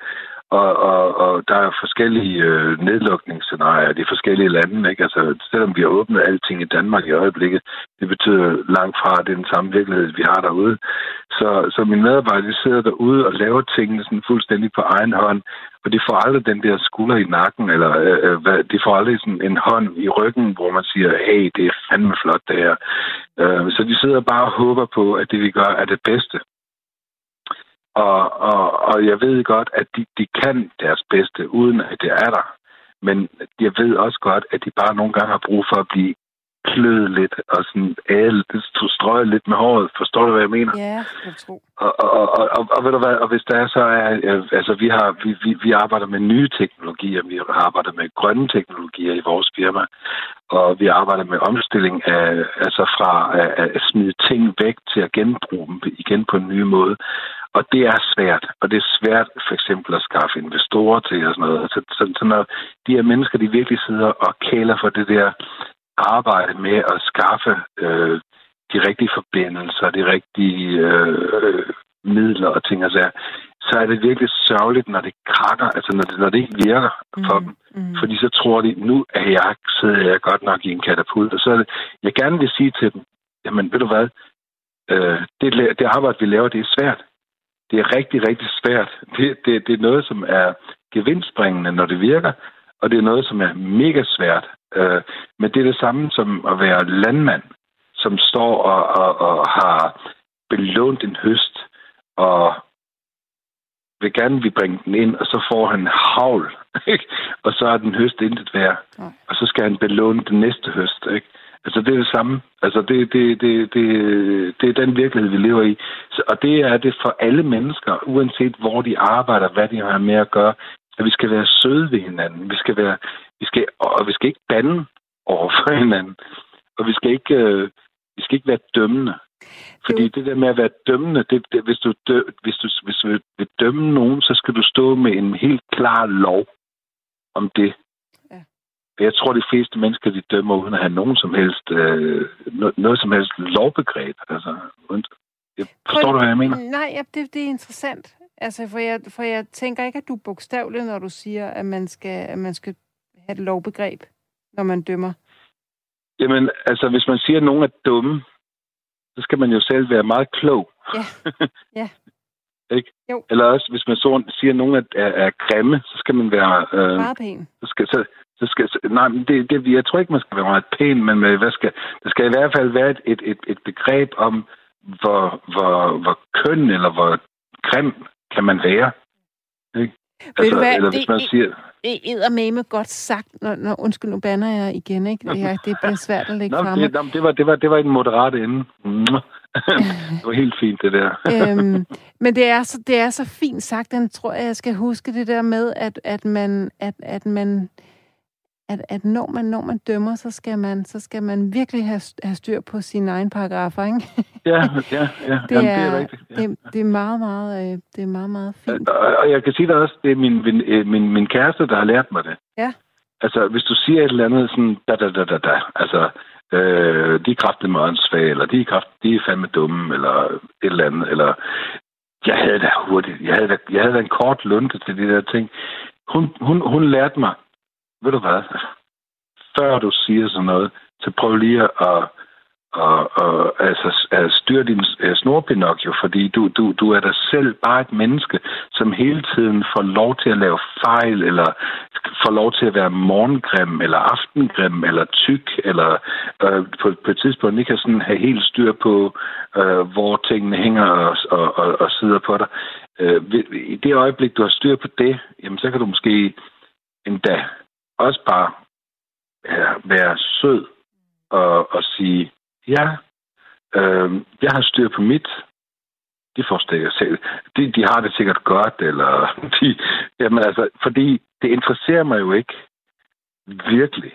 og, og, og der er forskellige øh, nedlukningsscenarier i de forskellige lande. Ikke? Altså, selvom vi har åbnet alting i Danmark i øjeblikket, det betyder langt fra, at det er den samme virkelighed, vi har derude. Så, så mine medarbejdere de sidder derude og laver tingene sådan fuldstændig på egen hånd, og de får aldrig den der skulder i nakken, eller øh, øh hvad, de får aldrig sådan en hånd i ryggen, hvor man siger, hey, det er fandme flot det her. Øh, så de sidder bare og håber på, at det vi gør er det bedste. Og, og, og jeg ved godt, at de, de kan deres bedste, uden at det er der. Men jeg ved også godt, at de bare nogle gange har brug for at blive kløede lidt, og sådan æle, det strøg lidt med håret. Forstår du, hvad jeg mener? Ja, jeg tror. Og, og, og, og, og, ved du hvad, og hvis der er så er, altså vi har, vi, vi, vi arbejder med nye teknologier, vi arbejder med grønne teknologier i vores firma, og vi arbejder med omstilling af, altså fra at, at smide ting væk til at genbruge dem igen på en ny måde. Og det er svært, og det er svært for eksempel at skaffe investorer til og sådan noget. Så, så, så når de her mennesker, de virkelig sidder og kæler for det der arbejde med at skaffe øh, de rigtige forbindelser, de rigtige øh, midler og ting og sager, så er det virkelig sørgeligt, når det krakker, altså når det, når det ikke virker for mm, dem. Mm. Fordi så tror de, nu er jeg, sidder jeg godt nok i en katapult. Og så er det, jeg gerne vil sige til dem, jamen ved du hvad, øh, det, det arbejde, vi laver, det er svært. Det er rigtig, rigtig svært. Det, det, det er noget, som er gevinstbringende, når det virker, og det er noget, som er mega svært. Øh, men det er det samme som at være landmand, som står og, og, og har belånt en høst, og vil gerne vi bringe den ind, og så får han havl, ikke? og så er den høst intet værd. Ja. Og så skal han belåne den næste høst. Ikke? Altså, det er det samme. Altså, det, det, det, det, det er den virkelighed, vi lever i. Så, og det er det for alle mennesker, uanset hvor de arbejder, hvad de har med at gøre, at vi skal være søde ved hinanden. Vi skal være, vi skal, og vi skal ikke bande over for hinanden. Og vi skal ikke, øh, vi skal ikke være dømmende. Fordi det der med at være dømmende, det, det, hvis, du dø, hvis, du, hvis du vil dømme nogen, så skal du stå med en helt klar lov om det. Ja. Jeg tror, de fleste mennesker, de dømmer uden at have nogen som helst, øh, noget, noget som helst lovbegreb. Altså, jeg forstår Prøv, du, hvad jeg mener? Nej, ja, det, det er interessant. Altså, for jeg, for jeg tænker ikke, at du er bogstavelig, når du siger, at man skal, at man skal have et lovbegreb, når man dømmer. Jamen, altså, hvis man siger, at nogen er dumme, så skal man jo selv være meget klog. Ja. ja. ikke? Jo. Eller også, hvis man så siger, at nogen er, er, er grimme, så skal man være... Øh, meget pæn. Så skal, så, så skal, så, nej, det, det, jeg tror ikke, man skal være meget pæn, men med, hvad skal, der skal i hvert fald være et, et, et, et begreb om, hvor, hvor, hvor køn eller hvor grim kan man være. Ikke? Altså, Ved hvad, eller hvis det, man siger... Det er med godt sagt, når, når, undskyld, nu banner jeg igen, ikke? Ja, det bliver svært at lægge Nå, frem. Det, det, var, det, var, det var en moderat ende. det var helt fint, det der. øhm, men det er, så, det er så fint sagt, den tror jeg, jeg skal huske det der med, at, at man, at, at man at, at når, man, når man dømmer, så skal man, så skal man virkelig have, have styr på sine egne paragrafer, ikke? ja, ja, ja. Det, Jamen, er, det er rigtigt. Ja. Det, det, er meget, meget, øh, det er meget, meget fint. Og, og jeg kan sige dig også, det er min, min, øh, min, min kæreste, der har lært mig det. Ja. Altså, hvis du siger et eller andet sådan, da, da, da, da, da, altså, øh, de er kraftigt åndssvage, eller de er, kraft, de er fandme dumme, eller et eller andet, eller jeg havde da hurtigt, jeg havde da, jeg havde da en kort lunte til de der ting. Hun, hun, hun lærte mig, ved du hvad, før du siger sådan noget, så prøv lige at at, at, altså, at styre din øh, uh, snorpinocchio, fordi du, du, du er dig selv bare et menneske, som hele tiden får lov til at lave fejl, eller får lov til at være morgengrim, eller aftengrim, eller tyk, eller øh, på, på et tidspunkt ikke kan sådan have helt styr på, øh, hvor tingene hænger og, og, og, og sidder på dig. Øh, I det øjeblik, du har styr på det, jamen, så kan du måske endda også bare være sød og, og sige, ja, øh, jeg har styr på mit. De forstår selv. De, de har det sikkert godt, eller de, jamen altså, fordi det interesserer mig jo ikke virkelig.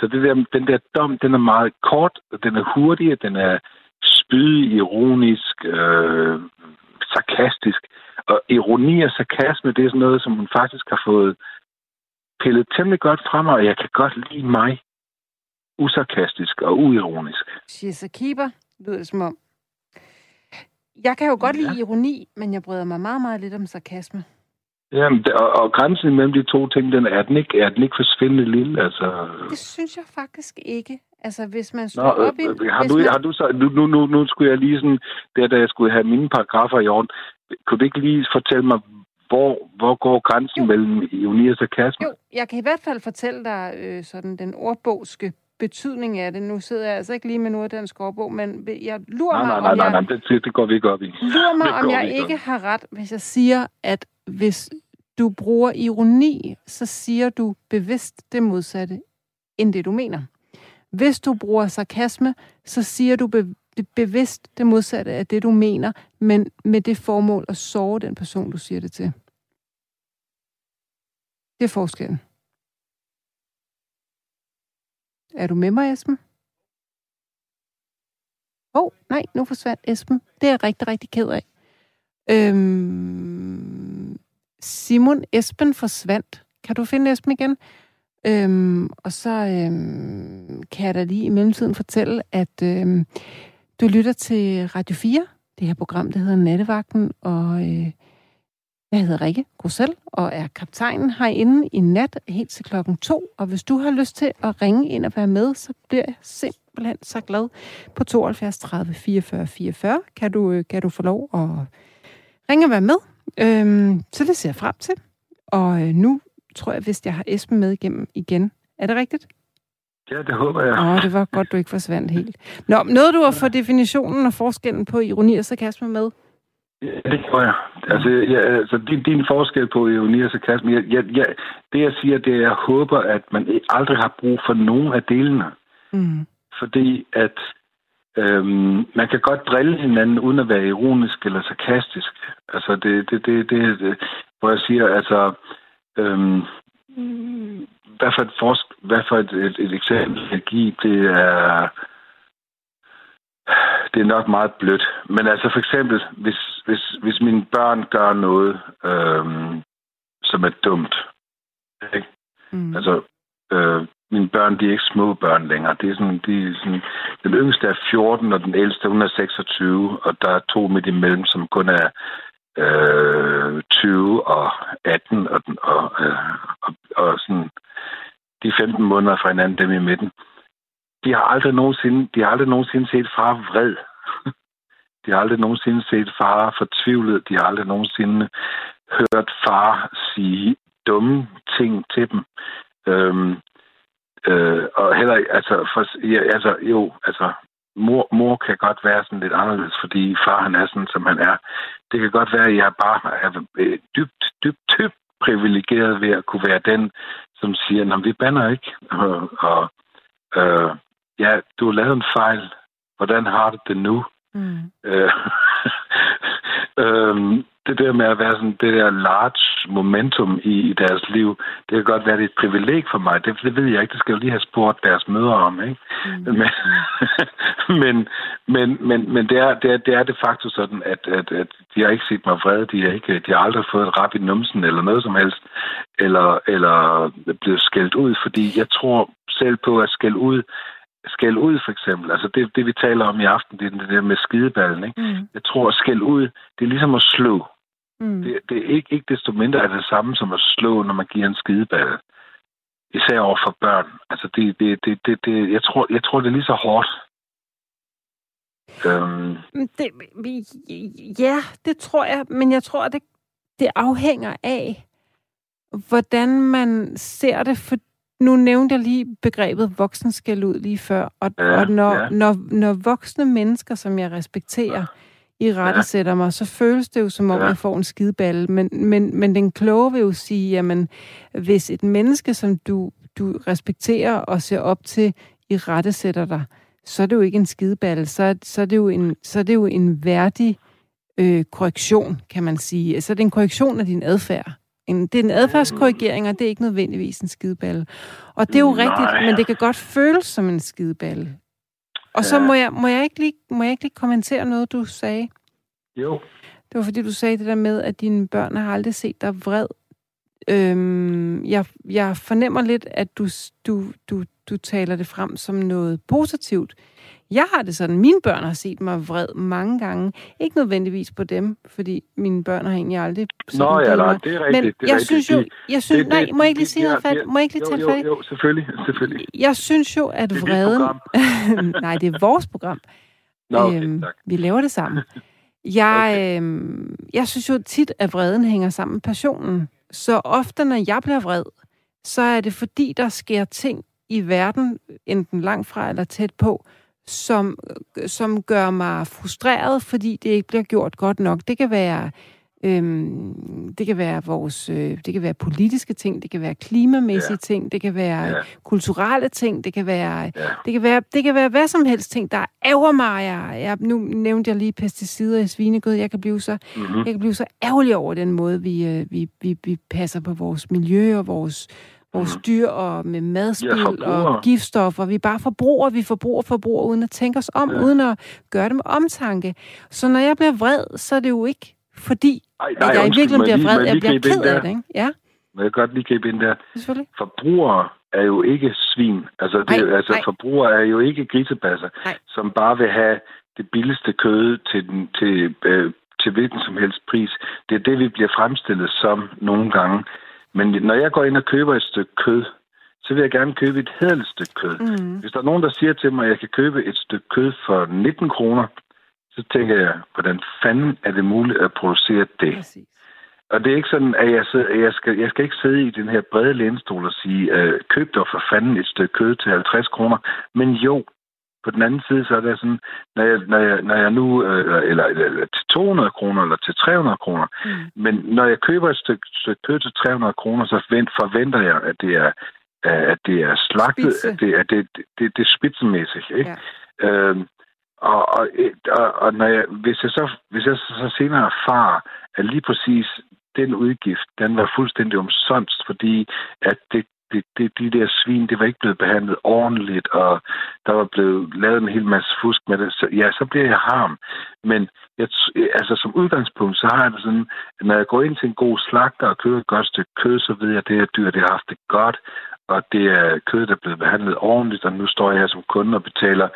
Så det der, den der dom, den er meget kort, den er hurtig, den er spydig, ironisk, øh, sarkastisk. Og ironi og sarkasme, det er sådan noget, som hun faktisk har fået pillet temmelig godt frem, og jeg kan godt lide mig usarkastisk og uironisk. She's a keeper, lyder det som om. Jeg kan jo godt ja. lide ironi, men jeg bryder mig meget, meget lidt om sarkasme. Jamen, og, og grænsen mellem de to ting, den er, den ikke, er den ikke forsvindende lille? Altså... Det synes jeg faktisk ikke. Altså, hvis man står Nå, op i... Øh, har, du, man... har du så... Nu, nu, nu, nu skulle jeg lige sådan... Der, da jeg skulle have mine paragrafer i orden. Kunne du ikke lige fortælle mig, hvor, hvor går grænsen jo. mellem ironi og sarkasme? Jo, jeg kan i hvert fald fortælle dig øh, sådan den ordbogske betydning af det. Nu sidder jeg altså ikke lige med af den skovbog, men jeg lurer nej, mig, nej, om nej, jeg... Nej, nej, det, det går vi ikke op i. Lurer mig, om jeg ikke har ret, hvis jeg siger, at hvis du bruger ironi, så siger du bevidst det modsatte, end det du mener. Hvis du bruger sarkasme, så siger du be- bevidst det modsatte af det, du mener, men med det formål at sove den person, du siger det til. Det er forskellen. Er du med mig, Esben? Åh, oh, nej, nu forsvandt Esben. Det er jeg rigtig, rigtig ked af. Øhm, Simon Esben forsvandt. Kan du finde Esben igen? Øhm, og så øhm, kan jeg da lige i mellemtiden fortælle, at øhm, du lytter til Radio 4, det her program, der hedder Nattevagten, og øh, jeg hedder Rikke Grussel, og er kaptajnen herinde i nat helt til klokken to. Og hvis du har lyst til at ringe ind og være med, så bliver jeg simpelthen så glad. På 72 30 44 44 kan du, øh, kan du få lov at ringe og være med. Øhm, så det ser jeg frem til. Og øh, nu tror jeg, hvis jeg har Esben med igennem igen. Er det rigtigt? Ja, det håber jeg. Åh, det var godt, du ikke forsvandt helt. Nå, nåede du at få definitionen og forskellen på ironi og sarkasme med? Ja, det tror jeg. Altså, ja, altså din, din forskel på ironi og sarkasme, jeg, jeg, jeg, det jeg siger, det er, at jeg håber, at man aldrig har brug for nogen af delene. Mm. Fordi at øhm, man kan godt drille hinanden, uden at være ironisk eller sarkastisk. Altså, det, det, det, det, det hvor jeg siger, altså, øhm, hvad for et, forsk, hvad for et, et, et eksempel jeg giver, det er det er nok meget blødt. Men altså for eksempel, hvis, hvis, hvis mine børn gør noget, øhm, som er dumt. Ikke? Mm. Altså, øh, mine børn, de er ikke små børn længere. Det er sådan, de er sådan, den yngste er 14, og den ældste, hun er 26, og der er to midt imellem, som kun er øh, 20 og 18, og, og, øh, og, og sådan, de 15 måneder fra hinanden, dem i midten de har aldrig nogensinde, de har aldrig nogensinde set far vred. De har aldrig nogensinde set far fortvivlet. De har aldrig nogensinde hørt far sige dumme ting til dem. Øhm, øh, og heller altså, for, ja, altså jo, altså mor, mor kan godt være sådan lidt anderledes, fordi far han er sådan, som han er. Det kan godt være, at jeg bare er øh, dybt, dybt, dybt privilegeret ved at kunne være den, som siger, at vi banner ikke. Og, og øh, ja, du har lavet en fejl. Hvordan har du det nu? Mm. Øh, øhm, det der med at være sådan det der large momentum i, i deres liv, det kan godt være det er et privileg for mig. Det, det ved jeg ikke. Det skal jo lige have spurgt deres mødre om, ikke? Mm. Men, men, men, men, men det, er, det, er, det er det faktisk sådan, at, at, at de har ikke set mig vred. De har, ikke, de har aldrig fået et rap i numsen eller noget som helst. Eller, eller blevet skældt ud, fordi jeg tror selv på at skælde ud skæld ud, for eksempel. Altså det, det, vi taler om i aften, det er det der med skideballen. Ikke? Mm. Jeg tror, at skæld ud, det er ligesom at slå. Mm. Det, det er ikke, ikke desto mindre er det samme som at slå, når man giver en skideball. Især over for børn. Altså det, det, det, det, det jeg, tror, jeg tror, det er lige så hårdt. Øhm, Det, ja, det tror jeg, men jeg tror, det, det afhænger af, hvordan man ser det, for nu nævnte jeg lige begrebet voksen skal ud lige før, og, Ja, og når, ja. når, når voksne mennesker, som jeg respekterer, i rette sætter mig, så føles det jo som om, Ja. jeg får en skideballe. Men, men, men den kloge vil jo sige, jamen, hvis et menneske, som du, du respekterer og ser op til, i rette sætter dig, så er det jo ikke en skideballe, så, så, er, det jo en, så er det jo en værdig øh, korrektion, kan man sige. Så er det en korrektion af din adfærd. En, det er en adfærdskorrigering, og det er ikke nødvendigvis en skideballe. Og det er jo Nej. rigtigt, men det kan godt føles som en skideballe. Og så Ja. må jeg, må, jeg ikke lige, må jeg ikke lige kommentere noget, du sagde. jo, Det var fordi, du sagde det der med, at dine børn har aldrig set dig vred. Øhm, jeg, jeg fornemmer lidt, at du, du, du, du taler det frem som noget positivt. Jeg har det sådan, mine børn har set mig vred mange gange. Ikke nødvendigvis på dem, fordi mine børn har egentlig aldrig sådan Nå ja, nej, det er rigtigt. Men det er jeg rigtigt. synes jo, jeg synes, det- nej, det- må jeg ikke lige sige de noget fat? Må jeg ikke lige jo, tale jo, færdigt? Jo, selvfølgelig, selvfølgelig. Jeg synes jo, at Det er vreden... nej, det er vores program. Nå, okay, Øhm, tak. vi laver det sammen. Jeg, okay. øhm, jeg synes jo tit, at vreden hænger sammen med passionen. Så ofte, når jeg bliver vred, så er det fordi, der sker ting i verden, enten langt fra eller tæt på, som, som gør mig frustreret, fordi det ikke bliver gjort godt nok. Det kan være Øhm, det kan være vores, øh, det kan være politiske ting, det kan være klimamæssige ja. ting, det kan være ja. kulturelle ting, det kan være, ja. det kan være, det kan være hvad som helst ting, der ærger mig. Jeg, jeg, nu nævnte jeg lige pesticider i svinegød. Jeg kan blive så, mm-hmm. jeg kan blive så ærgerlig over den måde, vi, øh, vi, vi, vi passer på vores miljø og vores vores dyr og med madspil ja, og giftstoffer. Vi bare forbruger, vi forbruger, forbruger, uden at tænke os om, ja. uden at gøre det med omtanke. Så når jeg bliver vred, så er det jo ikke fordi, ej, nej, at jeg i virkeligheden bliver vred. Jeg bliver ked af det, ikke? Ja. Må jeg godt lige gribe ind der? Forbrugere er jo ikke svin. Altså, det, ej, altså ej. forbrugere er jo ikke grisebasser, ej. som bare vil have det billigste kød til, den, til, øh, til hvilken som helst pris. Det er det, vi bliver fremstillet som nogle gange. Men når jeg går ind og køber et stykke kød, så vil jeg gerne købe et hederligt stykke kød. Mm. Hvis der er nogen, der siger til mig, at jeg kan købe et stykke kød for 19 kroner, så tænker jeg, hvordan fanden er det muligt at producere det? Præcis. Og det er ikke sådan, at jeg, sidder, jeg, skal, jeg skal ikke sidde i den her brede lænestol og sige, øh, køb dig for fanden et stykke kød til 50 kroner. Men jo, på den anden side, så er det sådan, når jeg, når jeg, når jeg nu, øh, eller, eller til 200 kroner, eller til 300 kroner, mm. men når jeg køber et stykke, stykke kød til 300 kroner, så forventer jeg, at det er, at det er slagtet, at det er, det, det, det, det er spidsemæssigt, ikke? Ja. Øhm, og, og, og, og når jeg, hvis, jeg så, hvis jeg så senere erfarer, at lige præcis den udgift, den var fuldstændig omsonst, fordi at det det, det, de der svin, det var ikke blevet behandlet ordentligt, og der var blevet lavet en hel masse fusk med det. Så ja, så bliver jeg harm. Men jeg, altså, som udgangspunkt, så har jeg det sådan, at når jeg går ind til en god slagter og køber et godt stykke kød, så ved jeg, at det her dyr, det har haft det godt, og det er kød, der er blevet behandlet ordentligt, og nu står jeg her som kunde og betaler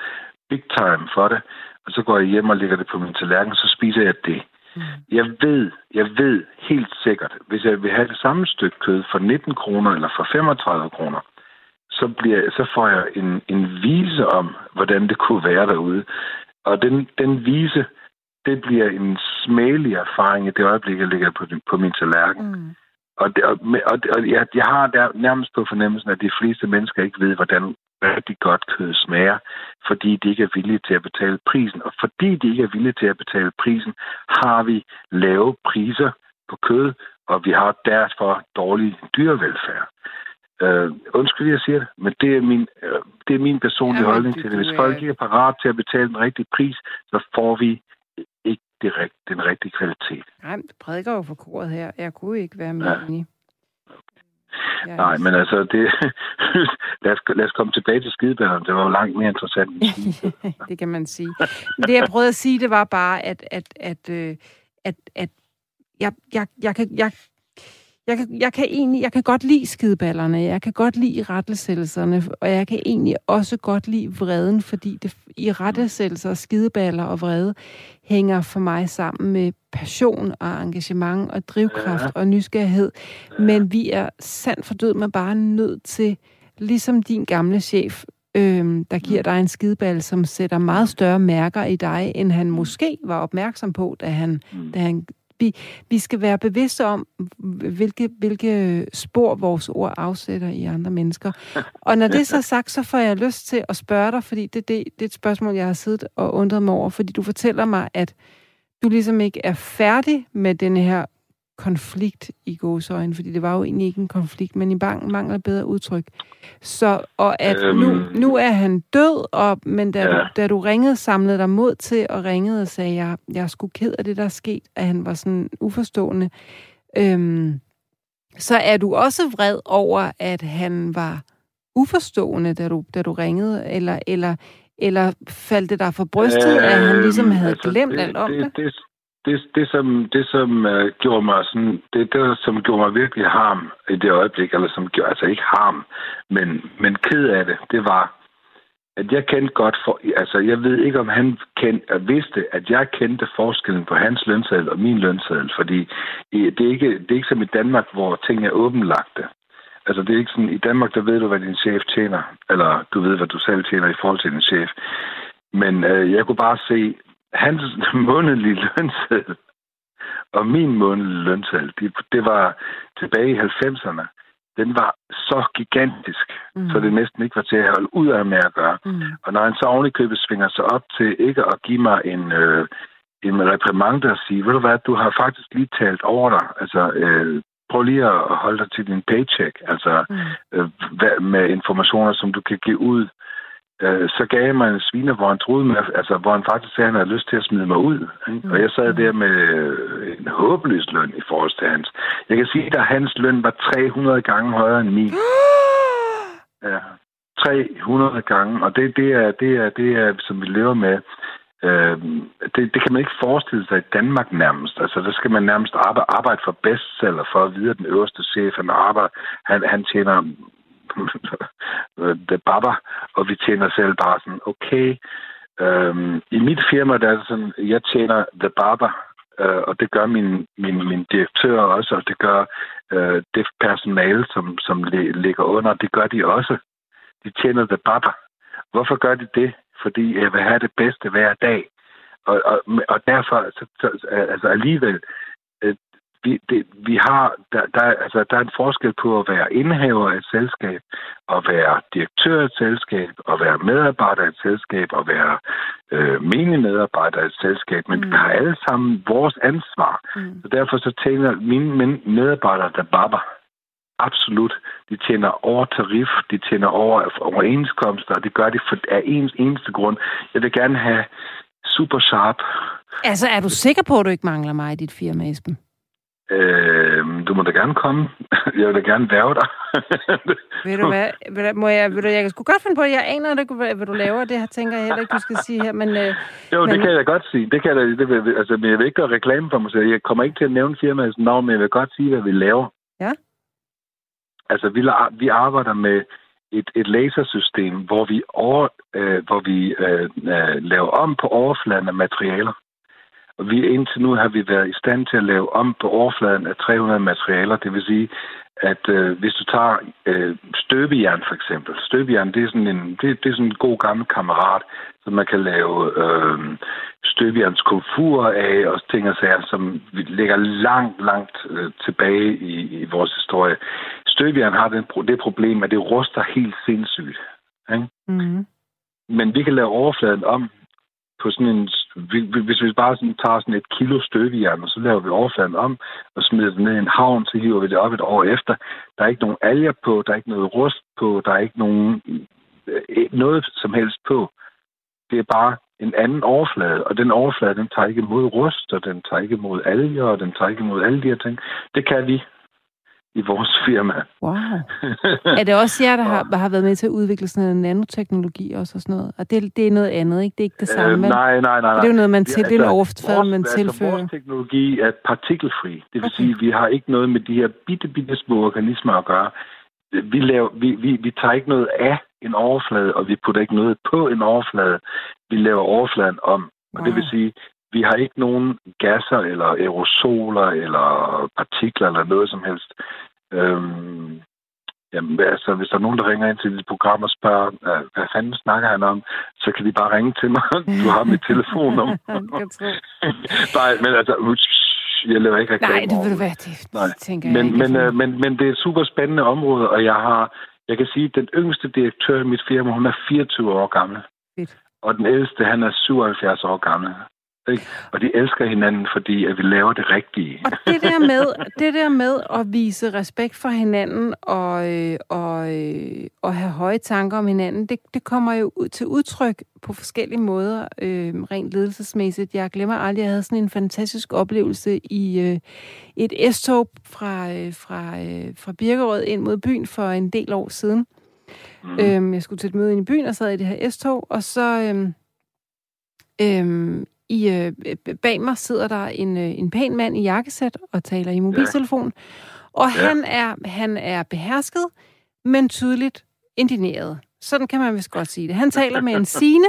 big time for det, og så går jeg hjem og lægger det på min tallerken, og så spiser jeg det. Jeg ved, jeg ved helt sikkert, hvis jeg vil have det samme stykke kød for 19 kroner eller for 35 kroner, så, bliver, så får jeg en, en vise om, hvordan det kunne være derude. Og den, den vise, det bliver en smagelig erfaring i det øjeblik, jeg ligger på, på min tallerken. Mm. Og, det, og, og, og jeg, jeg har der nærmest på fornemmelsen, at de fleste mennesker ikke ved, hvordan rigtig godt kød smager, fordi de ikke er villige til at betale prisen. Og fordi de ikke er villige til at betale prisen, har vi lave priser på kød, og vi har derfor dårlig dyrevelfærd. Uh, undskyld, jeg siger det, men det er min, uh, det er min personlige ja, holdning til det. Hvis folk ikke er parat til at betale den rigtige pris, så får vi ikke det, den rigtige kvalitet. Nej, det prædiker jo for koret her. Jeg kunne ikke være med ja. Ja, Nej, men altså, det, lad, os, lad os komme tilbage til skidebærerne. Det var jo langt mere interessant. det kan man sige. Det, jeg prøvede at sige, det var bare, at, at, at, øh, at, at jeg, jeg, jeg, kan, jeg, jeg, kan, jeg, kan egentlig, jeg kan godt lide skideballerne, jeg kan godt lide rettelsættelserne, og jeg kan egentlig også godt lide vreden, fordi det, i rettelsættelser, skideballer og vrede hænger for mig sammen med passion og engagement og drivkraft ja. og nysgerrighed. Men vi er sandt for død med bare nødt til, ligesom din gamle chef, øhm, der giver dig en skideball, som sætter meget større mærker i dig, end han måske var opmærksom på, da han, mm. da han vi, vi skal være bevidste om, hvilke, hvilke spor vores ord afsætter i andre mennesker. Og når det er så sagt, så får jeg lyst til at spørge dig, fordi det, det, det er et spørgsmål, jeg har siddet og undret mig over, fordi du fortæller mig, at du ligesom ikke er færdig med den her konflikt i gåsøjne, fordi det var jo egentlig ikke en konflikt, men i banken mangler bedre udtryk. Så, og at øhm, nu, nu er han død, og, men da, ja. du, da du ringede, samlede dig mod til og ringede og sagde, jeg, jeg er sgu ked af det, der er sket, at han var sådan uforstående, øhm, så er du også vred over, at han var uforstående, da du, da du ringede, eller, eller, eller faldt det der for brystet, øh, at han ligesom havde altså, glemt det, alt om det? det? Det, det, som, det, som øh, gjorde mig sådan, det, det, som gjorde mig virkelig harm i det øjeblik, eller som gjorde, altså ikke harm, men, men ked af det, det var, at jeg kendte godt for, altså jeg ved ikke, om han kendte, vidste, at jeg kendte forskellen på hans lønseddel og min lønseddel, fordi det er, ikke, det er ikke som i Danmark, hvor ting er åbenlagte. Altså det er ikke sådan, i Danmark, der ved du, hvad din chef tjener, eller du ved, hvad du selv tjener i forhold til din chef. Men øh, jeg kunne bare se, hans månedlige lønseddel og min månedlige lønseddel, det, det var tilbage i 90'erne. Den var så gigantisk, mm. så det næsten ikke var til at holde ud af med at gøre. Mm. Og når han så ovenikøbet svinger sig op til ikke at give mig en, øh, en reprimand at sige, ved du hvad, du har faktisk lige talt over dig. Altså, øh, prøv lige at holde dig til din paycheck. Altså, mm. øh, med informationer, som du kan give ud øh, så gav jeg mig en sviner, hvor han troede med, altså, hvor han faktisk sagde, at han havde lyst til at smide mig ud. Ikke? Mm. Og jeg sad der med øh, en håbløs løn i forhold til hans. Jeg kan sige, at hans løn var 300 gange højere end min. ja, 300 gange, og det, det, er, det, er, det er, som vi lever med. Øh, det, det kan man ikke forestille sig i Danmark nærmest. Altså, der skal man nærmest arbejde, arbejde for bestseller for at vide, at den øverste chef, han arbejder, han, han tjener the baba, og vi tjener selv bare sådan, okay. Øhm, I mit firma, der er det sådan, jeg tjener the baba, øh, og det gør min, min, min direktør også, og det gør øh, det personale, som, som ligger under, det gør de også. De tjener the baba. Hvorfor gør de det? Fordi jeg vil have det bedste hver dag. Og, og, og derfor, så, så, altså alligevel, vi, det, vi har, der, der, altså, der er en forskel på at være indehaver af et selskab, og være direktør af et selskab, og være medarbejder af et selskab, og være øh, menig medarbejder af et selskab. Men mm. vi har alle sammen vores ansvar. Mm. Så derfor så tjener mine medarbejdere, der babber, absolut. De tjener over tarif, de tjener over overenskomster, og det gør de for, af ens eneste grund. Jeg vil gerne have super sharp. Altså, er du sikker på, at du ikke mangler mig i dit firma, Esben? Øh, du må da gerne komme. Jeg vil da gerne være dig. ved du hvad? Må jeg, vil du, jeg kan sgu godt finde på det. Jeg aner ikke, hvad du laver. Det her tænker jeg heller ikke, du skal sige her. Men, øh, jo, men... det kan jeg godt sige. Det kan jeg, det vil, altså, men jeg vil ikke gøre reklame for mig selv. Jeg kommer ikke til at nævne firmaets navn, men jeg vil godt sige, hvad vi laver. Ja. Altså, vi, vi arbejder med et, et lasersystem, hvor vi, over, øh, hvor vi øh, øh, laver om på overfladen af materialer. Og vi, indtil nu har vi været i stand til at lave om på overfladen af 300 materialer. Det vil sige, at øh, hvis du tager øh, støbejern for eksempel. Støbejern, det er sådan en, det, det er sådan en god gammel kammerat, som man kan lave øh, støbejerns af og ting og sager, som ligger langt, langt øh, tilbage i, i vores historie. Støbejern har den, det problem, at det ruster helt sindssygt. Ikke? Mm-hmm. Men vi kan lave overfladen om på sådan en hvis vi bare sådan tager sådan et kilo støbejern, og så laver vi overfladen om og smider det ned i en havn, så hiver vi det op et år efter. Der er ikke nogen alger på, der er ikke noget rust på, der er ikke nogen øh, noget som helst på. Det er bare en anden overflade, og den overflade, den tager ikke imod rust, og den tager ikke imod alger, og den tager ikke imod alle de her ting. Det kan vi i vores firma. Wow. Er det også jer, der har, har været med til at udvikle sådan en nanoteknologi også og sådan noget? Og det, det er noget andet, ikke? Det er ikke det samme, øh, Nej, nej, nej. nej. Det er jo noget, man til, det er altså, overfladen, man altså, tilfører. Vores teknologi er partikelfri. Det vil okay. sige, at vi har ikke noget med de her bitte, bitte små organismer at gøre. Vi, laver, vi, vi, vi tager ikke noget af en overflade, og vi putter ikke noget på en overflade. Vi laver overfladen om. Og wow. det vil sige, vi har ikke nogen gasser eller aerosoler eller partikler eller noget som helst. Øhm, jamen, altså, hvis der er nogen, der ringer ind til dit program og spørger, hvad fanden snakker han om, så kan de bare ringe til mig. Du har mit telefonnummer. Nej, men altså, jeg laver ikke reklame Nej, det vil du være, det Nej. tænker men, jeg men, øh, men, men det er et super spændende område, og jeg har, jeg kan sige, at den yngste direktør i mit firma, hun er 24 år gammel. Fedt. Og den ældste, han er 77 år gammel. Ikke? Og de elsker hinanden, fordi at vi laver det rigtige. Og det der med, det der med at vise respekt for hinanden og, øh, og, øh, og have høje tanker om hinanden, det, det kommer jo ud til udtryk på forskellige måder, øh, rent ledelsesmæssigt. Jeg glemmer aldrig, at jeg havde sådan en fantastisk oplevelse i øh, et S-tog fra, øh, fra, øh, fra Birkerød ind mod byen for en del år siden. Mm. Øh, jeg skulle til et møde ind i byen og sad i det her S-tog, og så... Øh, Øhm, i, øh, bag mig sidder der en, øh, en pæn mand i jakkesæt og taler i mobiltelefon. Ja. Og ja. han, er, han er behersket, men tydeligt indineret. Sådan kan man vist godt sige det. Han taler med en Sine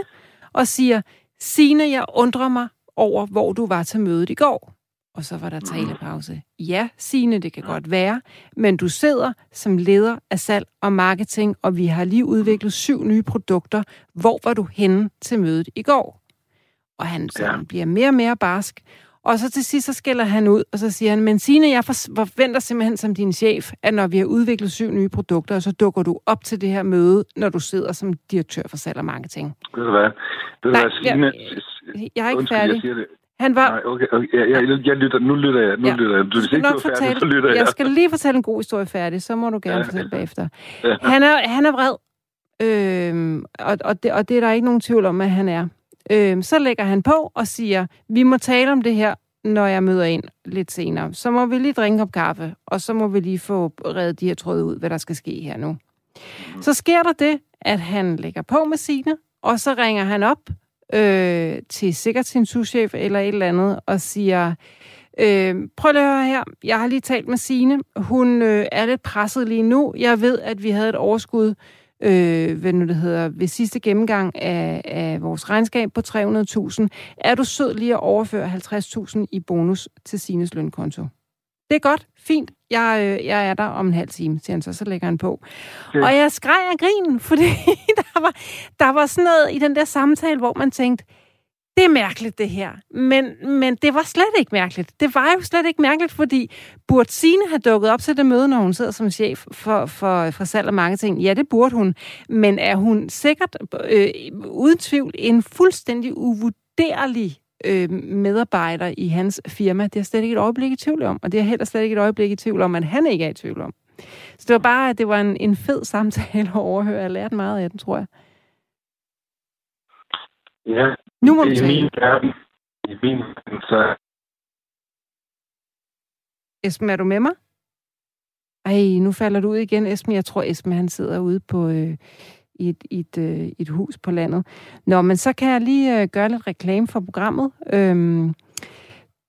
og siger, Sine, jeg undrer mig over, hvor du var til mødet i går. Og så var der talepause. Ja, Sine, det kan godt være, men du sidder som leder af salg og marketing, og vi har lige udviklet syv nye produkter. Hvor var du henne til mødet i går? Og han så ja. bliver mere og mere barsk. Og så til sidst, så skælder han ud, og så siger han, men Signe, jeg forventer simpelthen som din chef, at når vi har udviklet syv nye produkter, så dukker du op til det her møde, når du sidder som direktør for salg og marketing. Ved du hvad? Ved du hvad, Signe? Jeg, jeg er ikke Undskyld, færdig. Jeg siger det. Han var... Nej, okay, okay. Jeg, jeg, jeg lytter, nu lytter jeg. Nu Ja. lytter jeg. Du, skal nok er færdig, fortælle- så lytter jeg. Jeg skal lige fortælle en god historie færdig, så må du gerne Ja. fortælle bagefter. Ja. Han er, han er vred, øhm, og, og, det, og det er der ikke nogen tvivl om, at han er. Øhm, så lægger han på og siger, vi må tale om det her, når jeg møder ind lidt senere. Så må vi lige drikke op kaffe, og så må vi lige få reddet de her tråde ud, hvad der skal ske her nu. Så sker der det, at han lægger på med sine, og så ringer han op øh, til sikkert sin souschef eller et eller andet, og siger, øh, prøv lige at høre her, jeg har lige talt med Sine. Hun øh, er lidt presset lige nu. Jeg ved, at vi havde et overskud øh, hvad nu det hedder, ved sidste gennemgang af, af vores regnskab på 300.000. Er du sød lige at overføre 50.000 i bonus til Sines lønkonto? Det er godt, fint. Jeg, øh, jeg er der om en halv time, siger han så, så lægger han på. Okay. Og jeg skreg af grin, fordi der var, der var sådan noget i den der samtale, hvor man tænkte, det er mærkeligt det her. Men, men det var slet ikke mærkeligt. Det var jo slet ikke mærkeligt, fordi burde Signe have dukket op til det møde, når hun sidder som chef for, for, for salg og marketing? Ja, det burde hun. Men er hun sikkert øh, uden tvivl en fuldstændig uvurderlig øh, medarbejder i hans firma? Det er jeg slet ikke et øjeblik i tvivl om. Og det er heller slet ikke et øjeblik i tvivl om, at han ikke er i tvivl om. Så det var bare, at det var en, en fed samtale at overhøre. Jeg lærte meget af den, tror jeg. Ja, nu må du i tale. min verden, i min verden, så Esben, er du med mig? Ej, nu falder du ud igen, Esben. Jeg tror, Esben han sidder ude på øh, i et, i et, øh, et hus på landet. Nå, men så kan jeg lige øh, gøre lidt reklame for programmet. Øhm,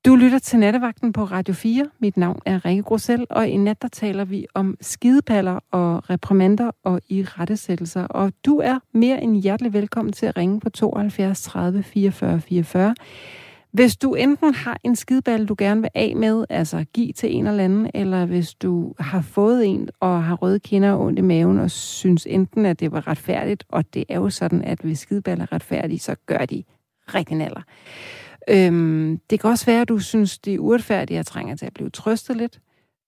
du lytter til Nattevagten på Radio 4. Mit navn er Rikke Grussel, og i nat der taler vi om skidepaller og reprimander og i rettesættelser. Og du er mere end hjertelig velkommen til at ringe på 72 30 44 44. Hvis du enten har en skideballe, du gerne vil af med, altså give til en eller anden, eller hvis du har fået en og har røde kinder og ondt i maven og synes enten, at det var retfærdigt, og det er jo sådan, at hvis skideballer er retfærdige, så gør de rigtig naller. Øhm, det kan også være, at du synes, det er uretfærdigt og trænger til at blive trøstet lidt.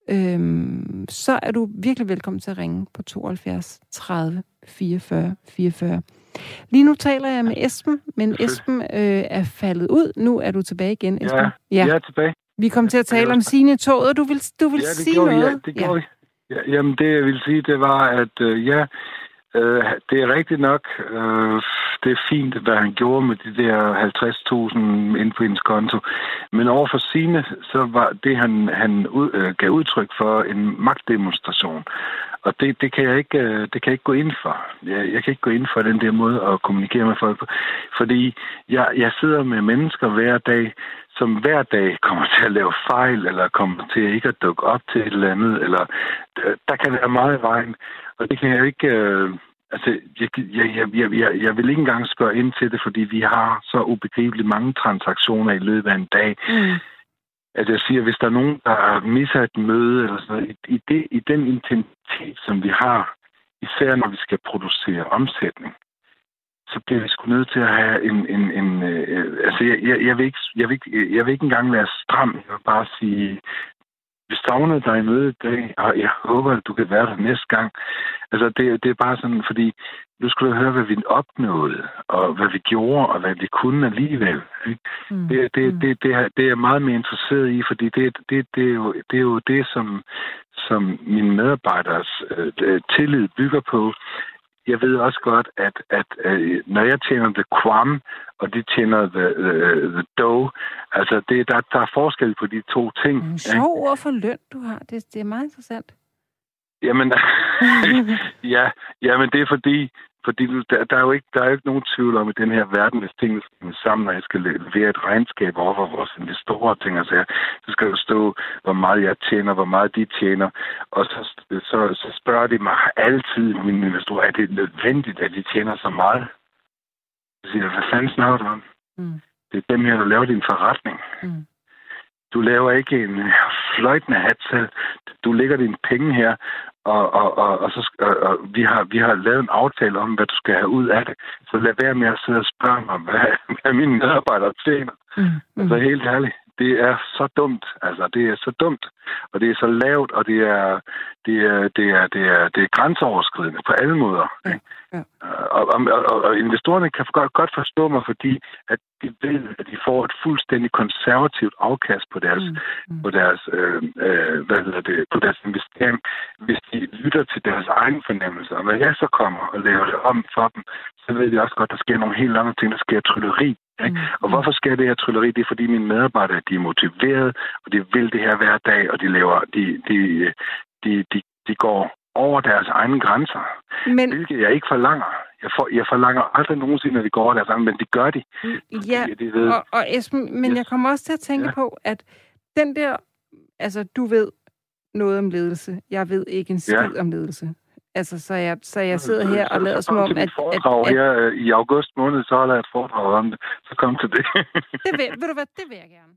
Øhm, så er du virkelig velkommen til at ringe på 72 30 44 44. Lige nu taler jeg med Esben, men Esben øh, er faldet ud. Nu er du tilbage igen, Esben. ja, ja. jeg er tilbage. Vi kom til at tale om sine toget. Du vil, du vil Ja, det sige gjorde vi, noget? ja, det gjorde vi. Ja, jamen, det jeg ville sige, det var, at øh, ja, øh, det er rigtigt nok. Øh, det er fint, hvad han gjorde med de der 50.000 ind på hendes konto. Men over for sine, så var det, han, han ud, øh, gav udtryk for, en magtdemonstration. Og det, det, kan jeg ikke, øh, det kan jeg ikke gå ind for. Jeg, jeg kan ikke gå ind for den der måde at kommunikere med folk på. Fordi jeg, jeg sidder med mennesker hver dag, som hver dag kommer til at lave fejl, eller kommer til ikke at dukke op til et eller andet, eller øh, der kan være meget i vejen. Og det kan jeg ikke... Øh, altså, jeg, jeg, jeg, jeg, jeg, vil ikke engang spørge ind til det, fordi vi har så ubegribeligt mange transaktioner i løbet af en dag. Mm. at jeg siger, hvis der er nogen, der misser et møde, eller sådan noget, i, i, det, i den intensitet, som vi har, især når vi skal producere omsætning, så bliver vi sgu nødt til at have en... en, en øh, altså, jeg, jeg, jeg, vil ikke, jeg, vil ikke, jeg vil ikke engang være stram. Jeg vil bare sige, vi savnede dig i møde i dag, og jeg håber, at du kan være der næste gang. Altså, det, det er bare sådan, fordi nu skulle du høre, hvad vi opnåede, og hvad vi gjorde, og hvad vi kunne alligevel. Ikke? Mm. Det, det, det, det, er, det er jeg meget mere interesseret i, fordi det, det, det, er, jo, det er jo det, som, som mine medarbejderes øh, tillid bygger på. Jeg ved også godt, at, at øh, når jeg tjener the crumb, og de tjener the, the, the dough, altså det, der, der er forskel på de to ting. Mm, sjov ord for løn, du har. Det, det er meget interessant. Jamen, ja, jamen det er fordi, fordi der, der, er jo ikke, der er jo ikke nogen tvivl om i den her verden, hvis tingene skal sammen, når jeg skal levere et regnskab over for vores investorer og ting, og så, så skal der stå, hvor meget jeg tjener, hvor meget de tjener. Og så, så, så spørger de mig altid, mine investorer, er det nødvendigt, at de tjener så meget? Så siger jeg, hvad fanden snakker du om? Mm. Det er dem her, der laver din forretning. Mm. Du laver ikke en fløjtende hat selv. Du lægger dine penge her, og, og, og, og, så, og, og vi, har, vi har lavet en aftale om, hvad du skal have ud af det. Så lad være med at sidde og spørge mig, hvad, hvad mine medarbejdere tjener. Mm. Mm. Altså helt ærligt, det er så dumt. Altså, det er så dumt, og det er så lavt, og det er, det er, det er, det er, det er grænseoverskridende på alle måder. Ja. Ja. Og, og, og, og investorerne kan godt, godt forstå mig, fordi at de ved, at de får et fuldstændig konservativt afkast på deres, mm. Mm. På deres, øh, øh, hvad hedder det, på deres investering, hvis de lytter til deres egen fornemmelser. Og når jeg så kommer og laver det om for dem, så ved de også godt, at der sker nogle helt andre ting. Der sker trylleri. Ikke? Mm. Og hvorfor sker det her trylleri? Det er, fordi mine medarbejdere de er motiveret, og de vil det her hver dag, og de laver, de, de, de, de, de går over deres egne grænser. Men... Hvilket jeg ikke forlanger. Jeg, for, jeg forlanger aldrig nogensinde, at de går over deres egne, men det gør de. Mm, ja, de ved. og, og Esben, men yes. jeg kommer også til at tænke ja. på, at den der, altså du ved noget om ledelse. Jeg ved ikke en skid ja. om ledelse. Altså, så jeg, så jeg sidder her og lader som om, at... At, at, her øh, i august måned, så holder jeg et foredrag om det. Så kom til det. det vil, vil du hvad, det vil jeg gerne.